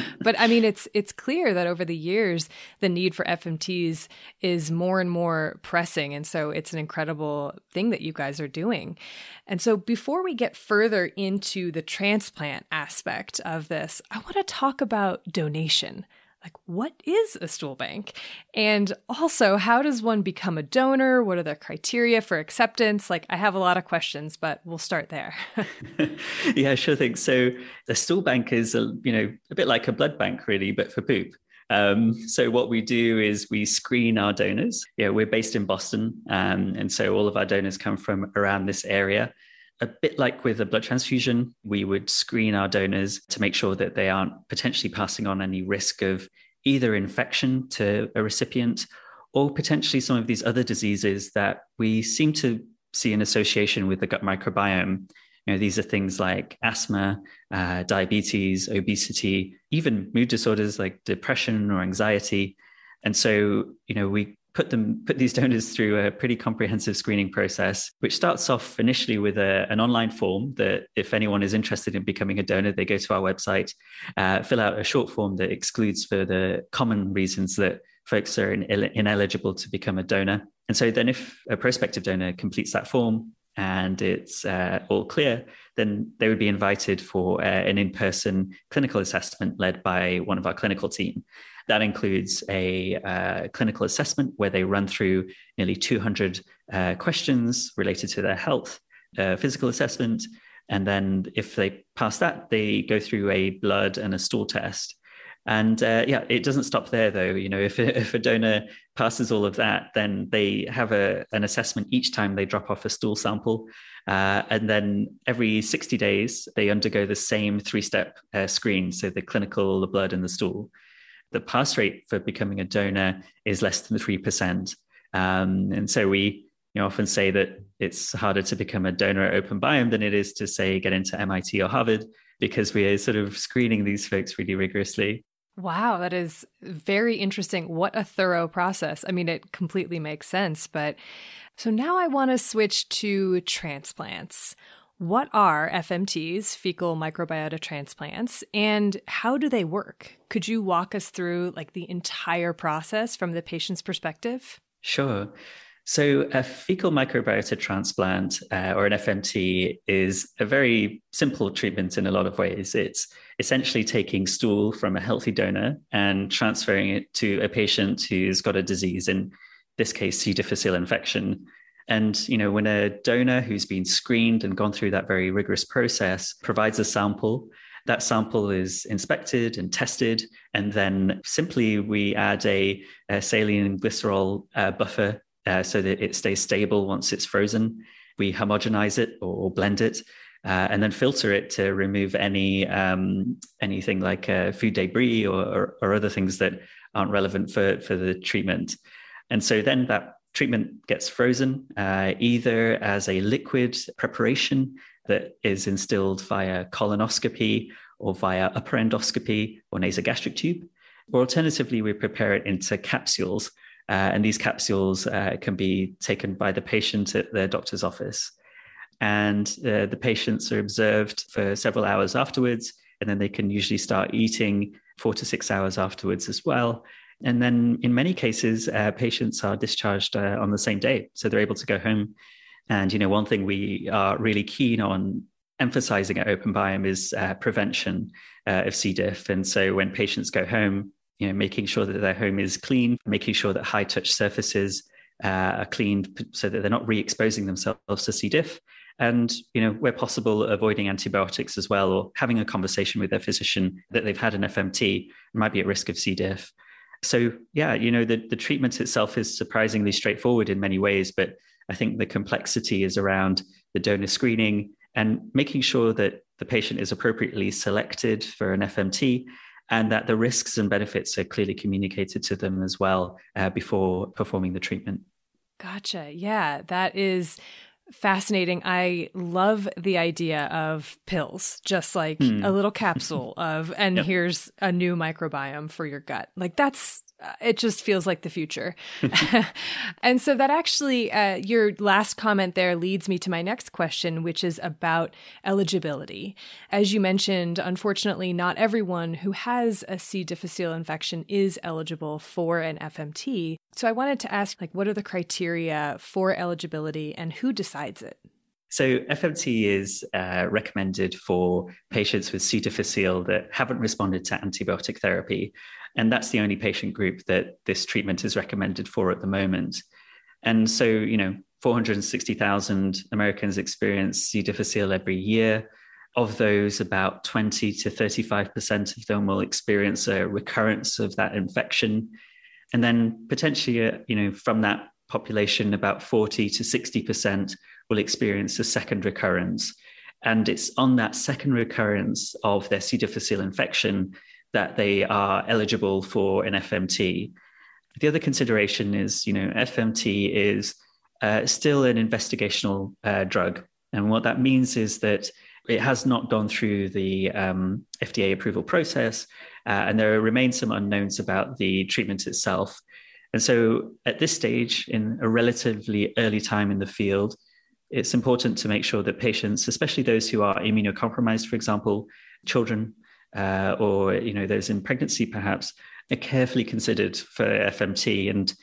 *laughs* but I mean it's it's clear that over the years the need for FMTs is more and more pressing and so it's an incredible thing that you guys are doing. And so before we get further into the transplant aspect of this, I want to talk about donation like what is a stool bank? And also how does one become a donor? What are the criteria for acceptance? Like i have a lot of questions but we'll start there. *laughs* *laughs* Yeah sure thing. So a stool bank is a you know a bit like a blood bank really but for poop. Um, so what we do is we screen our donors. Yeah, we're based in Boston, um, and so all of our donors come from around this area a bit like with a blood transfusion, we would screen our donors to make sure that they aren't potentially passing on any risk of either infection to a recipient or potentially some of these other diseases that we seem to see an association with the gut microbiome. You know, these are things like asthma, uh, diabetes, obesity, even mood disorders like depression or anxiety. And so, you know, we put them put these donors through a pretty comprehensive screening process which starts off initially with a, an online form that if anyone is interested in becoming a donor they go to our website uh, fill out a short form that excludes for the common reasons that folks are in, ineligible to become a donor and so then if a prospective donor completes that form and it's uh, all clear, then they would be invited for uh, an in person clinical assessment led by one of our clinical team. That includes a uh, clinical assessment where they run through nearly 200 uh, questions related to their health, uh, physical assessment, and then if they pass that, they go through a blood and a stool test. And uh, yeah, it doesn't stop there though. You know, if, if a donor passes all of that, then they have a, an assessment each time they drop off a stool sample. Uh, and then every 60 days, they undergo the same three step uh, screen. So the clinical, the blood, and the stool the pass rate for becoming a donor is less than 3%. Um, and so we you know, often say that it's harder to become a donor at OpenBiome than it is to, say, get into MIT or Harvard because we are sort of screening these folks really rigorously. Wow, that is very interesting. What a thorough process. I mean, it completely makes sense. But so now I want to switch to transplants. What are FMTs, fecal microbiota transplants, and how do they work? Could you walk us through like the entire process from the patient's perspective? Sure. So, a fecal microbiota transplant uh, or an FMT is a very simple treatment in a lot of ways. It's essentially taking stool from a healthy donor and transferring it to a patient who's got a disease, in this case, C. difficile infection. And you know, when a donor who's been screened and gone through that very rigorous process provides a sample, that sample is inspected and tested, and then simply we add a, a saline glycerol uh, buffer uh, so that it stays stable once it's frozen. We homogenize it or, blend it, uh, and then filter it to remove any um, anything like uh, food debris or, or, or, other things that aren't relevant for, for the treatment. And so then that treatment gets frozen uh, either as a liquid preparation that is instilled via colonoscopy or via upper endoscopy or nasogastric tube. Or alternatively, we prepare it into capsules. Uh, and these capsules uh, can be taken by the patient at their doctor's office. And uh, the patients are observed for several hours afterwards, and then they can usually start eating four to six hours afterwards as well. And then in many cases, uh, patients are discharged uh, on the same day. So they're able to go home. And, you know, one thing we are really keen on emphasizing at OpenBiome is uh, prevention uh, of C. diff. And so when patients go home, you know, making sure that their home is clean, making sure that high touch surfaces uh, are cleaned so that they're not re-exposing themselves to C. diff. And, you know, where possible, avoiding antibiotics as well, or having a conversation with their physician that they've had an FMT might be at risk of C. diff. So yeah, you know, the, the treatment itself is surprisingly straightforward in many ways, but I think the complexity is around the donor screening and making sure that the patient is appropriately selected for an FMT and that the risks and benefits are clearly communicated to them as well uh, before performing the treatment. Gotcha. Yeah, that is fascinating. I love the idea of pills, just like mm. a little capsule of, and yep. here's a new microbiome for your gut. Like that's it just feels like the future. *laughs* *laughs* and so that actually, uh, your last comment there leads me to my next question, which is about eligibility. As you mentioned, unfortunately, not everyone who has a C. difficile infection is eligible for an FMT. So I wanted to ask, like, what are the criteria for eligibility and who decides it? So FMT is uh, recommended for patients with C. difficile that haven't responded to antibiotic therapy and that's the only patient group that this treatment is recommended for at the moment. And so, you know, 460,000 Americans experience C. difficile every year. Of those, about 20 to 35% of them will experience a recurrence of that infection. And then potentially, uh, you know, from that population, about 40 to 60% will experience a second recurrence. And it's on that second recurrence of their C. difficile infection that they are eligible for an FMT. The other consideration is, you know, FMT is uh, still an investigational uh, drug. And what that means is that it has not gone through the um, FDA approval process, uh, and there remain some unknowns about the treatment itself. And so, at this stage, in a relatively early time in the field, it's important to make sure that patients, especially those who are immunocompromised, for example, children uh, or you know those in pregnancy perhaps are carefully considered for FMT. And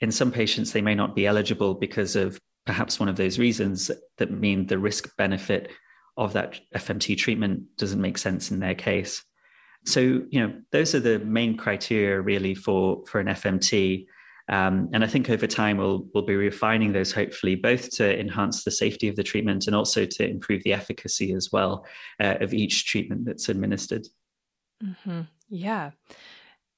in some patients, they may not be eligible because of perhaps one of those reasons that mean the risk benefit of that FMT treatment doesn't make sense in their case. So, you know, those are the main criteria really for, for an FMT. Um, and I think over time we'll we'll be refining those hopefully both to enhance the safety of the treatment and also to improve the efficacy as well uh, of each treatment that's administered. Mm-hmm. Yeah.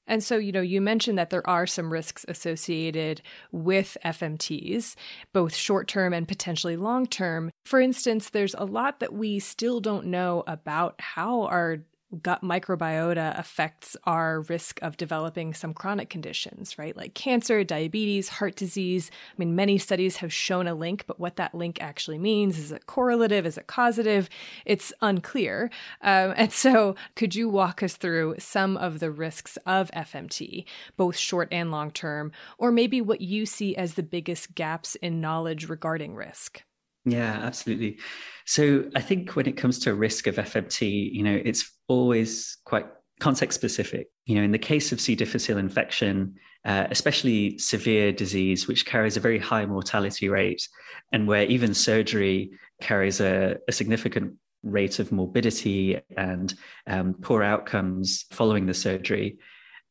And so, you know, you mentioned that there are some risks associated with FMTs, both short term and potentially long term. For instance, there's a lot that we still don't know about how our gut microbiota affects our risk of developing some chronic conditions, right? Like cancer, diabetes, heart disease. I mean, many studies have shown a link, but what that link actually means is it correlative? Is it causative? It's unclear. Um, and so, could you walk us through some of the risks of FMT, both short and long term, or maybe what you see as the biggest gaps in knowledge regarding risk? Yeah, absolutely. So I think when it comes to risk of FMT, you know, it's always quite context specific. You know, in the case of C. difficile infection, uh, especially severe disease, which carries a very high mortality rate, and where even surgery carries a, a significant rate of morbidity and um, poor outcomes following the surgery,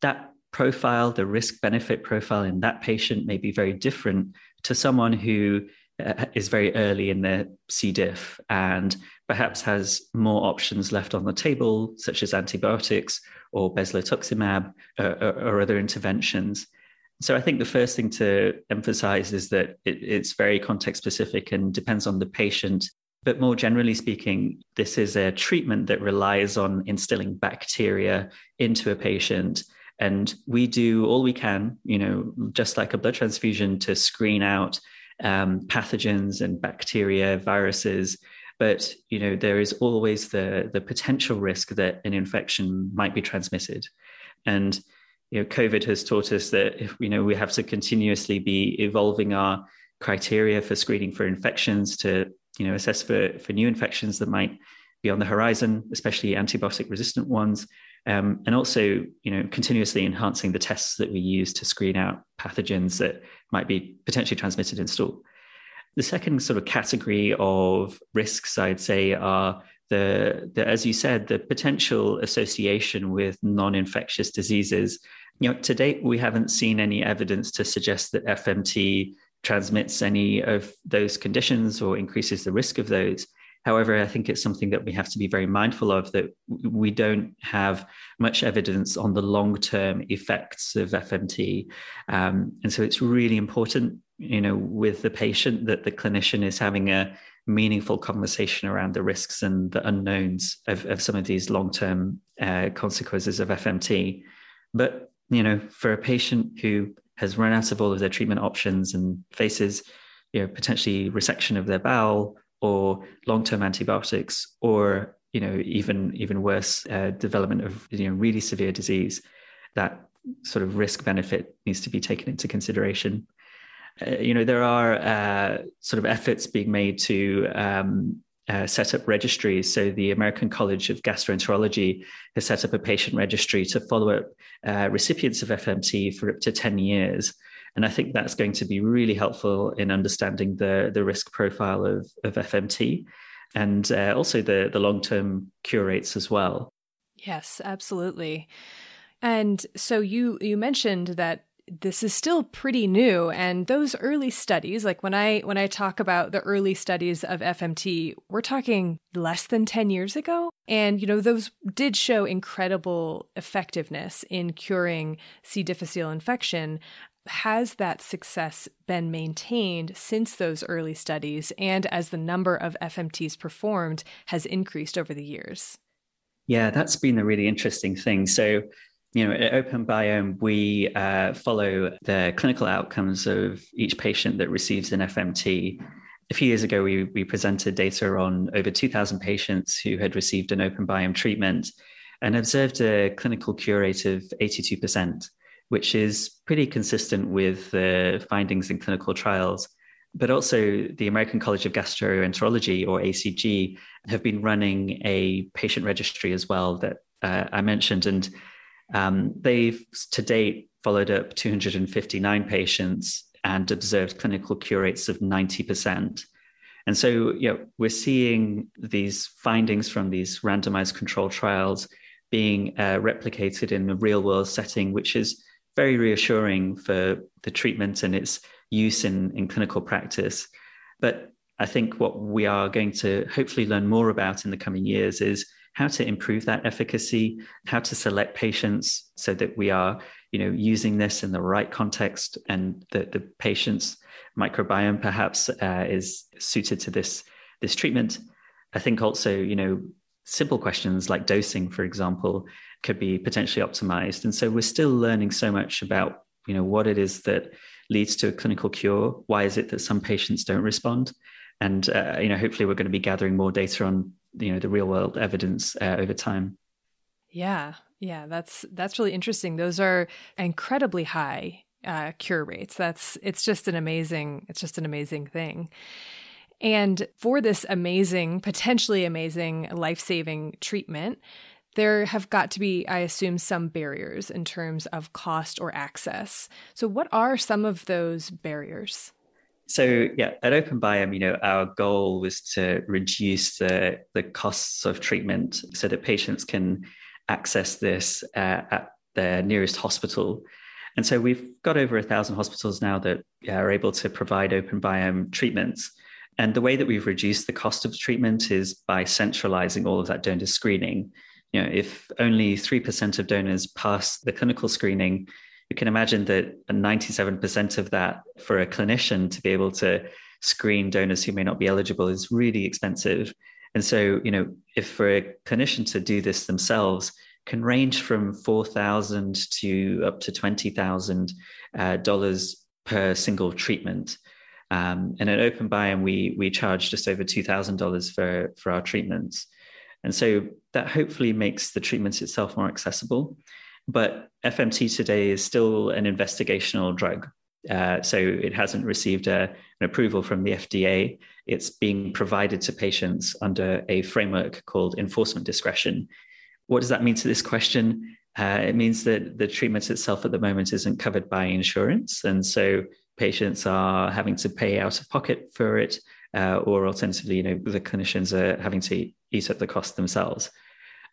that profile, the risk benefit profile in that patient may be very different to someone who uh, is very early in their C. diff and perhaps has more options left on the table, such as antibiotics or bezlotuximab or, uh, or, or other interventions. So I think the first thing to emphasize is that it, it's very context specific and depends on the patient. But more generally speaking, this is a treatment that relies on instilling bacteria into a patient. And we do all we can, you know, just like a blood transfusion to screen out um, pathogens and bacteria, viruses. But you know there is always the the potential risk that an infection might be transmitted, and you know COVID has taught us that if you know we have to continuously be evolving our criteria for screening for infections to you know assess for for new infections that might be on the horizon, especially antibiotic resistant ones, um, and also you know continuously enhancing the tests that we use to screen out pathogens that might be potentially transmitted in stool. The second sort of category of risks, I'd say, are the, the as you said, the potential association with non-infectious diseases. You know, to date, we haven't seen any evidence to suggest that FMT transmits any of those conditions or increases the risk of those. However, I think it's something that we have to be very mindful of that we don't have much evidence on the long term effects of FMT. Um, and so it's really important, you know, with the patient that the clinician is having a meaningful conversation around the risks and the unknowns of, of some of these long term uh, consequences of FMT. But, you know, for a patient who has run out of all of their treatment options and faces you know, potentially resection of their bowel or long-term antibiotics or you know even even worse uh, development of you know really severe disease that sort of risk benefit needs to be taken into consideration uh, you know there are uh, sort of efforts being made to um, uh, set up registries. So the American College of Gastroenterology has set up a patient registry to follow up uh, recipients of FMT for up to 10 years. And I think that's going to be really helpful in understanding the, the risk profile of, of FMT and uh, also the, the long term cure rates as well. Yes, absolutely. And so you you mentioned that this is still pretty new and those early studies like when i when i talk about the early studies of fmt we're talking less than 10 years ago and you know those did show incredible effectiveness in curing c difficile infection has that success been maintained since those early studies and as the number of FMTs performed has increased over the years? Yeah, that's been a really interesting thing. So, you know, at OpenBiome, we uh, follow the clinical outcomes of each patient that receives an FMT. A few years ago, we, we presented data on over 2,000 patients who had received an OpenBiome treatment and observed a clinical cure rate of 82% which is pretty consistent with the findings in clinical trials. But also, the American College of Gastroenterology, or ACG, have been running a patient registry as well that uh, I mentioned. And um, they've to date followed up 259 patients and observed clinical cure rates of 90%. And so, you know, we're seeing these findings from these randomized control trials being uh, replicated in a real world setting, which is very reassuring for the treatment and its use in, in clinical practice. But I think what we are going to hopefully learn more about in the coming years is how to improve that efficacy, how to select patients so that we are, you know, using this in the right context and that the patient's microbiome perhaps uh, is suited to this this treatment. I think also, you know, simple questions like dosing, for example, could be potentially optimized. And so we're still learning so much about, you know, what it is that leads to a clinical cure. Why is it that some patients don't respond? And uh, you know, hopefully, we're going to be gathering more data on you know the real world evidence uh, over time. Yeah, yeah, that's that's really interesting. Those are incredibly high uh, cure rates. That's it's just an amazing it's just an amazing thing. And for this amazing, potentially amazing life saving treatment, there have got to be, I assume, some barriers in terms of cost or access. So, what are some of those barriers? So, yeah, at OpenBiome, you know, our goal was to reduce the, the costs of treatment so that patients can access this uh, at their nearest hospital. And so we've got over a thousand hospitals now that are able to provide OpenBiome treatments. And the way that we've reduced the cost of treatment is by centralizing all of that donor screening you know, if only 3% of donors pass the clinical screening, you can imagine that 97% of that for a clinician to be able to screen donors who may not be eligible is really expensive. And so, you know, if for a clinician to do this themselves can range from 4,000 to up to 20,000 uh, dollars per single treatment. Um, and at OpenBiome, we, we charge just over $2,000 for, for our treatments. And so that hopefully makes the treatment itself more accessible. But FMT today is still an investigational drug. Uh, so it hasn't received a, an approval from the FDA. It's being provided to patients under a framework called enforcement discretion. What does that mean to this question? Uh, it means that the treatment itself at the moment isn't covered by insurance. And so patients are having to pay out of pocket for it uh, or alternatively, you know, the clinicians are having to eat up the cost themselves.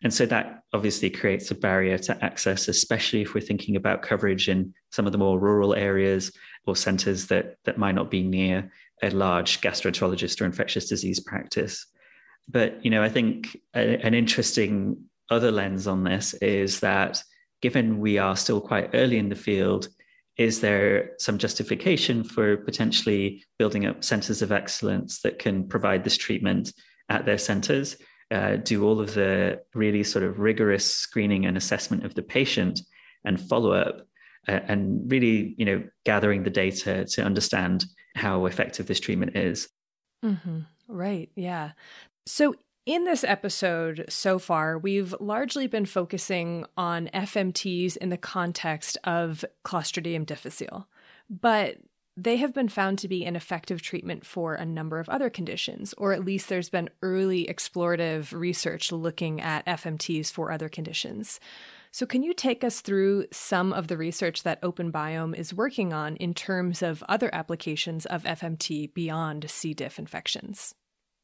And so that obviously creates a barrier to access, especially if we're thinking about coverage in some of the more rural areas or centers that, that might not be near a large gastroenterologist or infectious disease practice. But, you know, I think a, an interesting other lens on this is that given we are still quite early in the field, is there some justification for potentially building up centers of excellence that can provide this treatment at their centers, uh, do all of the really sort of rigorous screening and assessment of the patient and follow up, uh, and really, you know, gathering the data to understand how effective this treatment is. Mm-hmm. Right. Yeah. So, in this episode so far, we've largely been focusing on FMTs in the context of Clostridium difficile. But they have been found to be an effective treatment for a number of other conditions, or at least there's been early explorative research looking at FMTs for other conditions. So, can you take us through some of the research that OpenBiome is working on in terms of other applications of FMT beyond C. diff infections?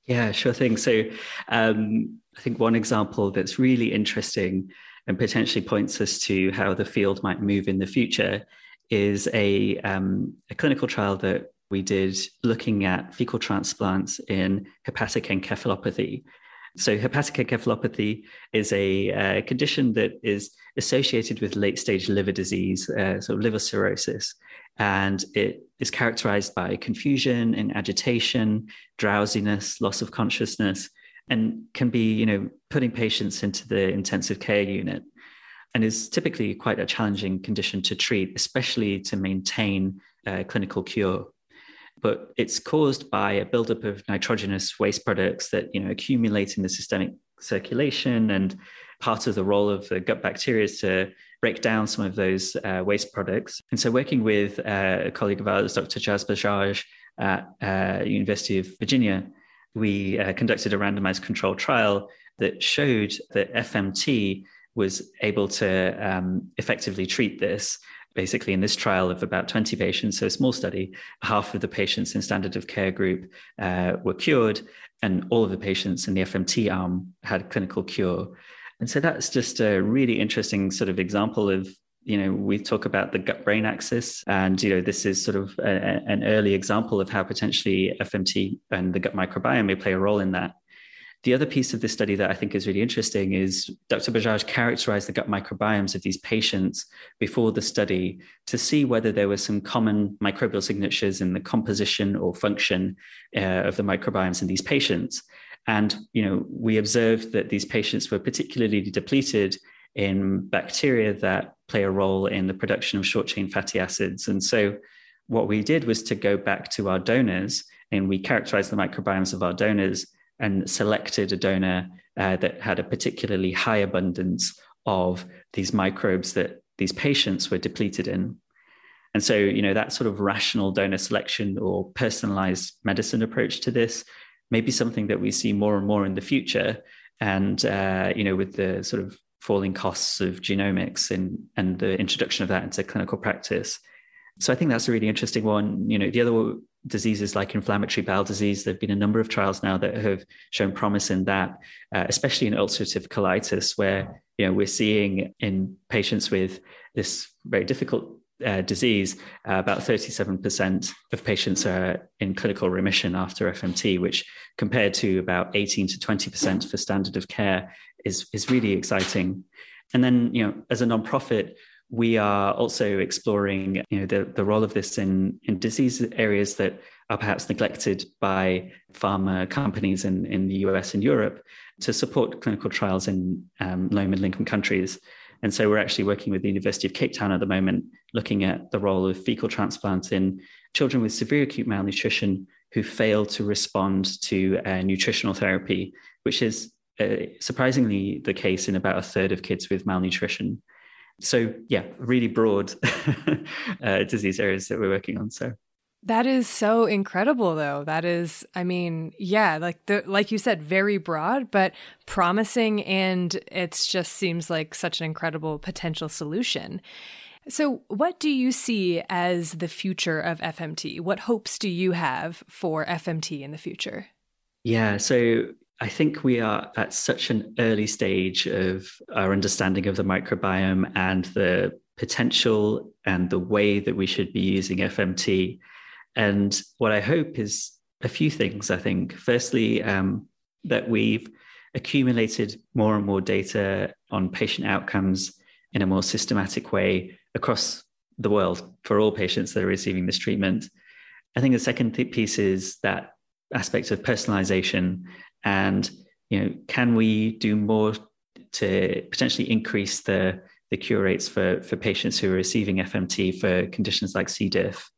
Yeah, sure thing. So, um, I think one example that's really interesting and potentially points us to how the field might move in the future is a, um, a clinical trial that we did looking at fecal transplants in hepatic encephalopathy. So, hepatic encephalopathy is a uh, condition that is associated with late stage liver disease, uh, so liver cirrhosis. And it is characterized by confusion and agitation, drowsiness, loss of consciousness, and can be, you know, putting patients into the intensive care unit and is typically quite a challenging condition to treat, especially to maintain a clinical cure. But it's caused by a buildup of nitrogenous waste products that you know accumulate in the systemic circulation, and part of the role of the gut bacteria is to break down some of those uh, waste products. And so, working with uh, a colleague of ours, Dr. Jas Bajaj at uh, University of Virginia, we uh, conducted a randomized controlled trial that showed that FMT was able to um, effectively treat this. Basically, in this trial of about 20 patients, so a small study, half of the patients in standard of care group uh, were cured, and all of the patients in the FMT arm had clinical cure. And so that's just a really interesting sort of example of you know we talk about the gut brain axis and you know this is sort of a, an early example of how potentially fmt and the gut microbiome may play a role in that the other piece of this study that I think is really interesting is Dr. Bajaj characterized the gut microbiomes of these patients before the study to see whether there were some common microbial signatures in the composition or function uh, of the microbiomes in these patients. And you know, we observed that these patients were particularly depleted in bacteria that play a role in the production of short chain fatty acids. And so what we did was to go back to our donors and we characterized the microbiomes of our donors and selected a donor uh, that had a particularly high abundance of these microbes that these patients were depleted in. And so, you know, that sort of rational donor selection or personalized medicine approach to this may be something that we see more and more in the future. And, uh, you know, with the sort of falling costs of genomics and, and the introduction of that into clinical practice. So I think that's a really interesting one. You know, the other diseases like inflammatory bowel disease. There have been a number of trials now that have shown promise in that, uh, especially in ulcerative colitis, where you know we're seeing in patients with this very difficult uh, disease, uh, about 37% of patients are in clinical remission after FMT, which compared to about 18 to 20% for standard of care is, is really exciting. And then, you know, as a nonprofit, we are also exploring you know, the, the role of this in, in disease areas that are perhaps neglected by pharma companies in, in the US and Europe to support clinical trials in um, low middle income countries. And so we're actually working with the University of Cape Town at the moment, looking at the role of fecal transplants in children with severe acute malnutrition who fail to respond to uh, nutritional therapy, which is uh, surprisingly the case in about a third of kids with malnutrition so yeah really broad *laughs* uh, disease areas that we're working on so. That is so incredible though. That is i mean yeah like the like you said very broad but promising and it just seems like such an incredible potential solution. So what do you see as the future of fmt what hopes do you have for fmt in the future? Yeah so I think we are at such an early stage of our understanding of the microbiome and the potential and the way that we should be using FMT. And what I hope is a few things, I think. Firstly, um, that we've accumulated more and more data on patient outcomes in a more systematic way across the world for all patients that are receiving this treatment. I think the second piece is that aspect of personalization and you know can we do more to potentially increase the the cure rates for for patients who are receiving FMT for conditions like C. diff,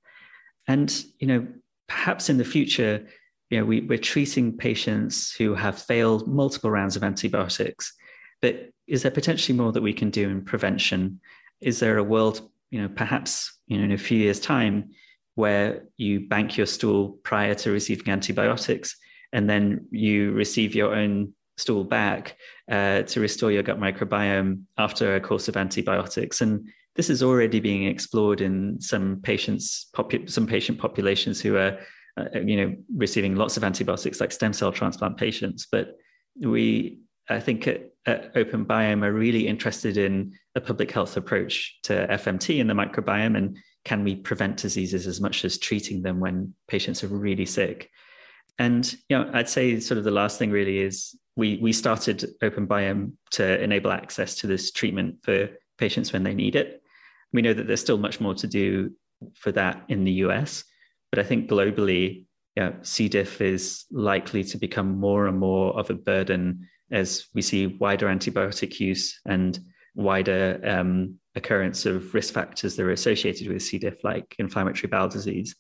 and you know perhaps in the future, you know, we, we're treating patients who have failed multiple rounds of antibiotics. But is there potentially more that we can do in prevention? Is there a world, you know, perhaps you know, in a few years' time, where you bank your stool prior to receiving antibiotics, and then you receive your own stool back uh, to restore your gut microbiome after a course of antibiotics? And this is already being explored in some patients, popu- some patient populations who are uh, you know, receiving lots of antibiotics like stem cell transplant patients. But we, I think at, at OpenBiome are really interested in a public health approach to FMT and the microbiome and can we prevent diseases as much as treating them when patients are really sick? And you know, I'd say sort of the last thing really is we we started OpenBiome to enable access to this treatment for patients when they need it. We know that there's still much more to do for that in the US, but I think globally, yeah, C. diff is likely to become more and more of a burden as we see wider antibiotic use and wider um, occurrence of risk factors that are associated with C. diff, like inflammatory bowel disease.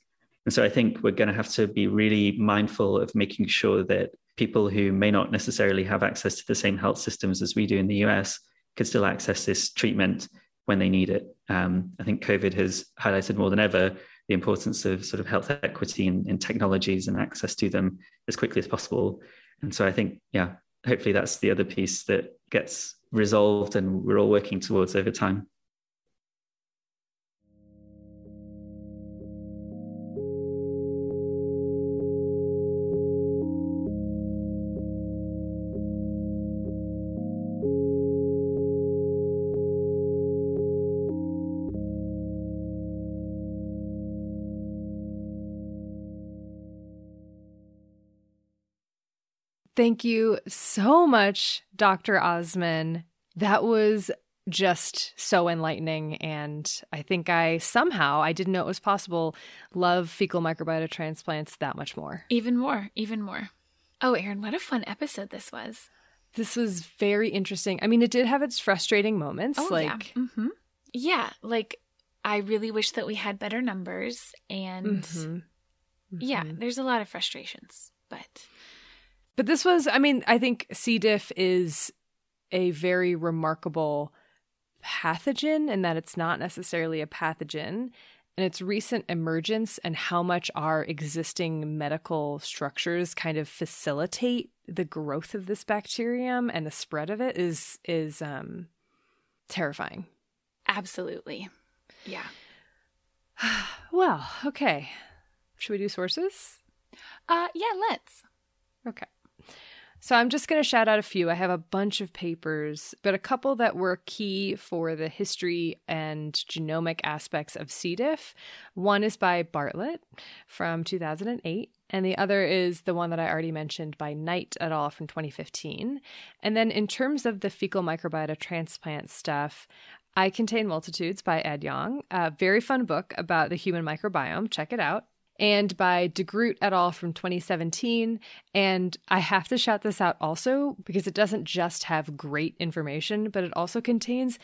And so I think we're going to have to be really mindful of making sure that people who may not necessarily have access to the same health systems as we do in the US can still access this treatment when they need it. Um, I think COVID has highlighted more than ever the importance of sort of health equity in, in technologies and access to them as quickly as possible. And so I think, yeah, hopefully that's the other piece that gets resolved and we're all working towards over time. Thank you so much, Dr. Osman. That was just so enlightening and i think i somehow i didn't know it was possible love fecal microbiota transplants that much more even more even more oh erin what a fun episode this was this was very interesting i mean it did have its frustrating moments oh, like yeah. Mm-hmm. yeah like i really wish that we had better numbers and mm-hmm. Mm-hmm. yeah there's a lot of frustrations but but this was, I mean, I think C. diff is a very remarkable pathogen in that it's not necessarily a pathogen. And its recent emergence and how much our existing medical structures kind of facilitate the growth of this bacterium and the spread of it is is um terrifying. Absolutely. Yeah. *sighs* well, okay. Should we do sources? Uh yeah, let's. Okay. So I'm just going to shout out a few. I have a bunch of papers, but a couple that were key for the history and genomic aspects of C. diff. One is by Bartlett from 2008, and the other is the one that I already mentioned by Knight et al. from 2015. And then in terms of the fecal microbiota transplant stuff, I Contain Multitudes by Ed Yong, a very fun book about the human microbiome. Check it out and by DeGroot et al. from 2017. And I have to shout this out also because it doesn't just have great information, but it also contains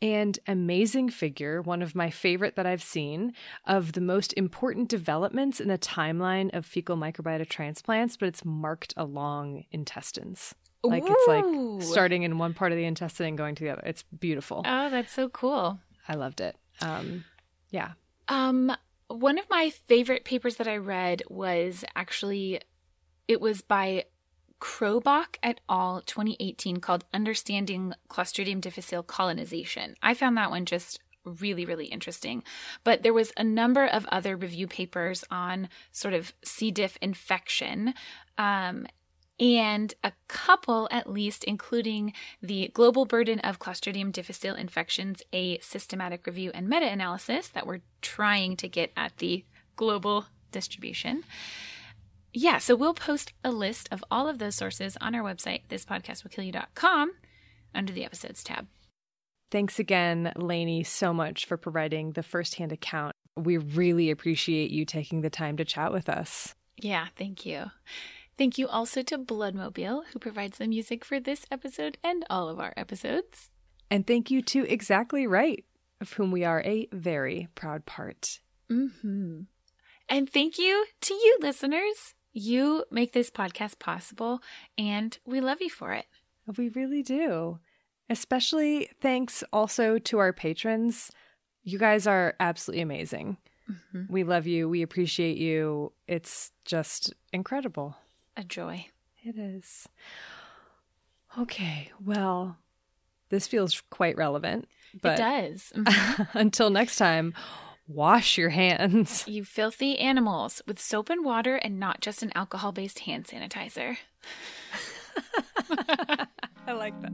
an amazing figure, one of my favorite that I've seen, of the most important developments in the timeline of fecal microbiota transplants, but it's marked along intestines. Like Ooh. it's like starting in one part of the intestine and going to the other. It's beautiful. Oh, that's so cool. I loved it. Um, yeah. Um, one of my favorite papers that I read was actually it was by Crobach et al. 2018 called Understanding Clostridium difficile Colonization. I found that one just really, really interesting. But there was a number of other review papers on sort of C. diff infection. Um, and a couple at least, including the Global Burden of Clostridium difficile Infections, a systematic review and meta analysis that we're trying to get at the global distribution. Yeah, so we'll post a list of all of those sources on our website, thispodcastwillkillyou.com, under the episodes tab. Thanks again, Lainey, so much for providing the firsthand account. We really appreciate you taking the time to chat with us. Yeah, thank you. Thank you also to Bloodmobile, who provides the music for this episode and all of our episodes. And thank you to Exactly Right, of whom we are a very proud part. Mm-hmm. And thank you to you, listeners. You make this podcast possible, and we love you for it. We really do. Especially thanks also to our patrons. You guys are absolutely amazing. Mm-hmm. We love you. We appreciate you. It's just incredible a joy. It is. Okay, well, this feels quite relevant. But it does. *laughs* Mm-hmm. until next time, wash your hands. *laughs* You filthy animals with soap and water and not just an alcohol based hand sanitizer. *laughs* I like that.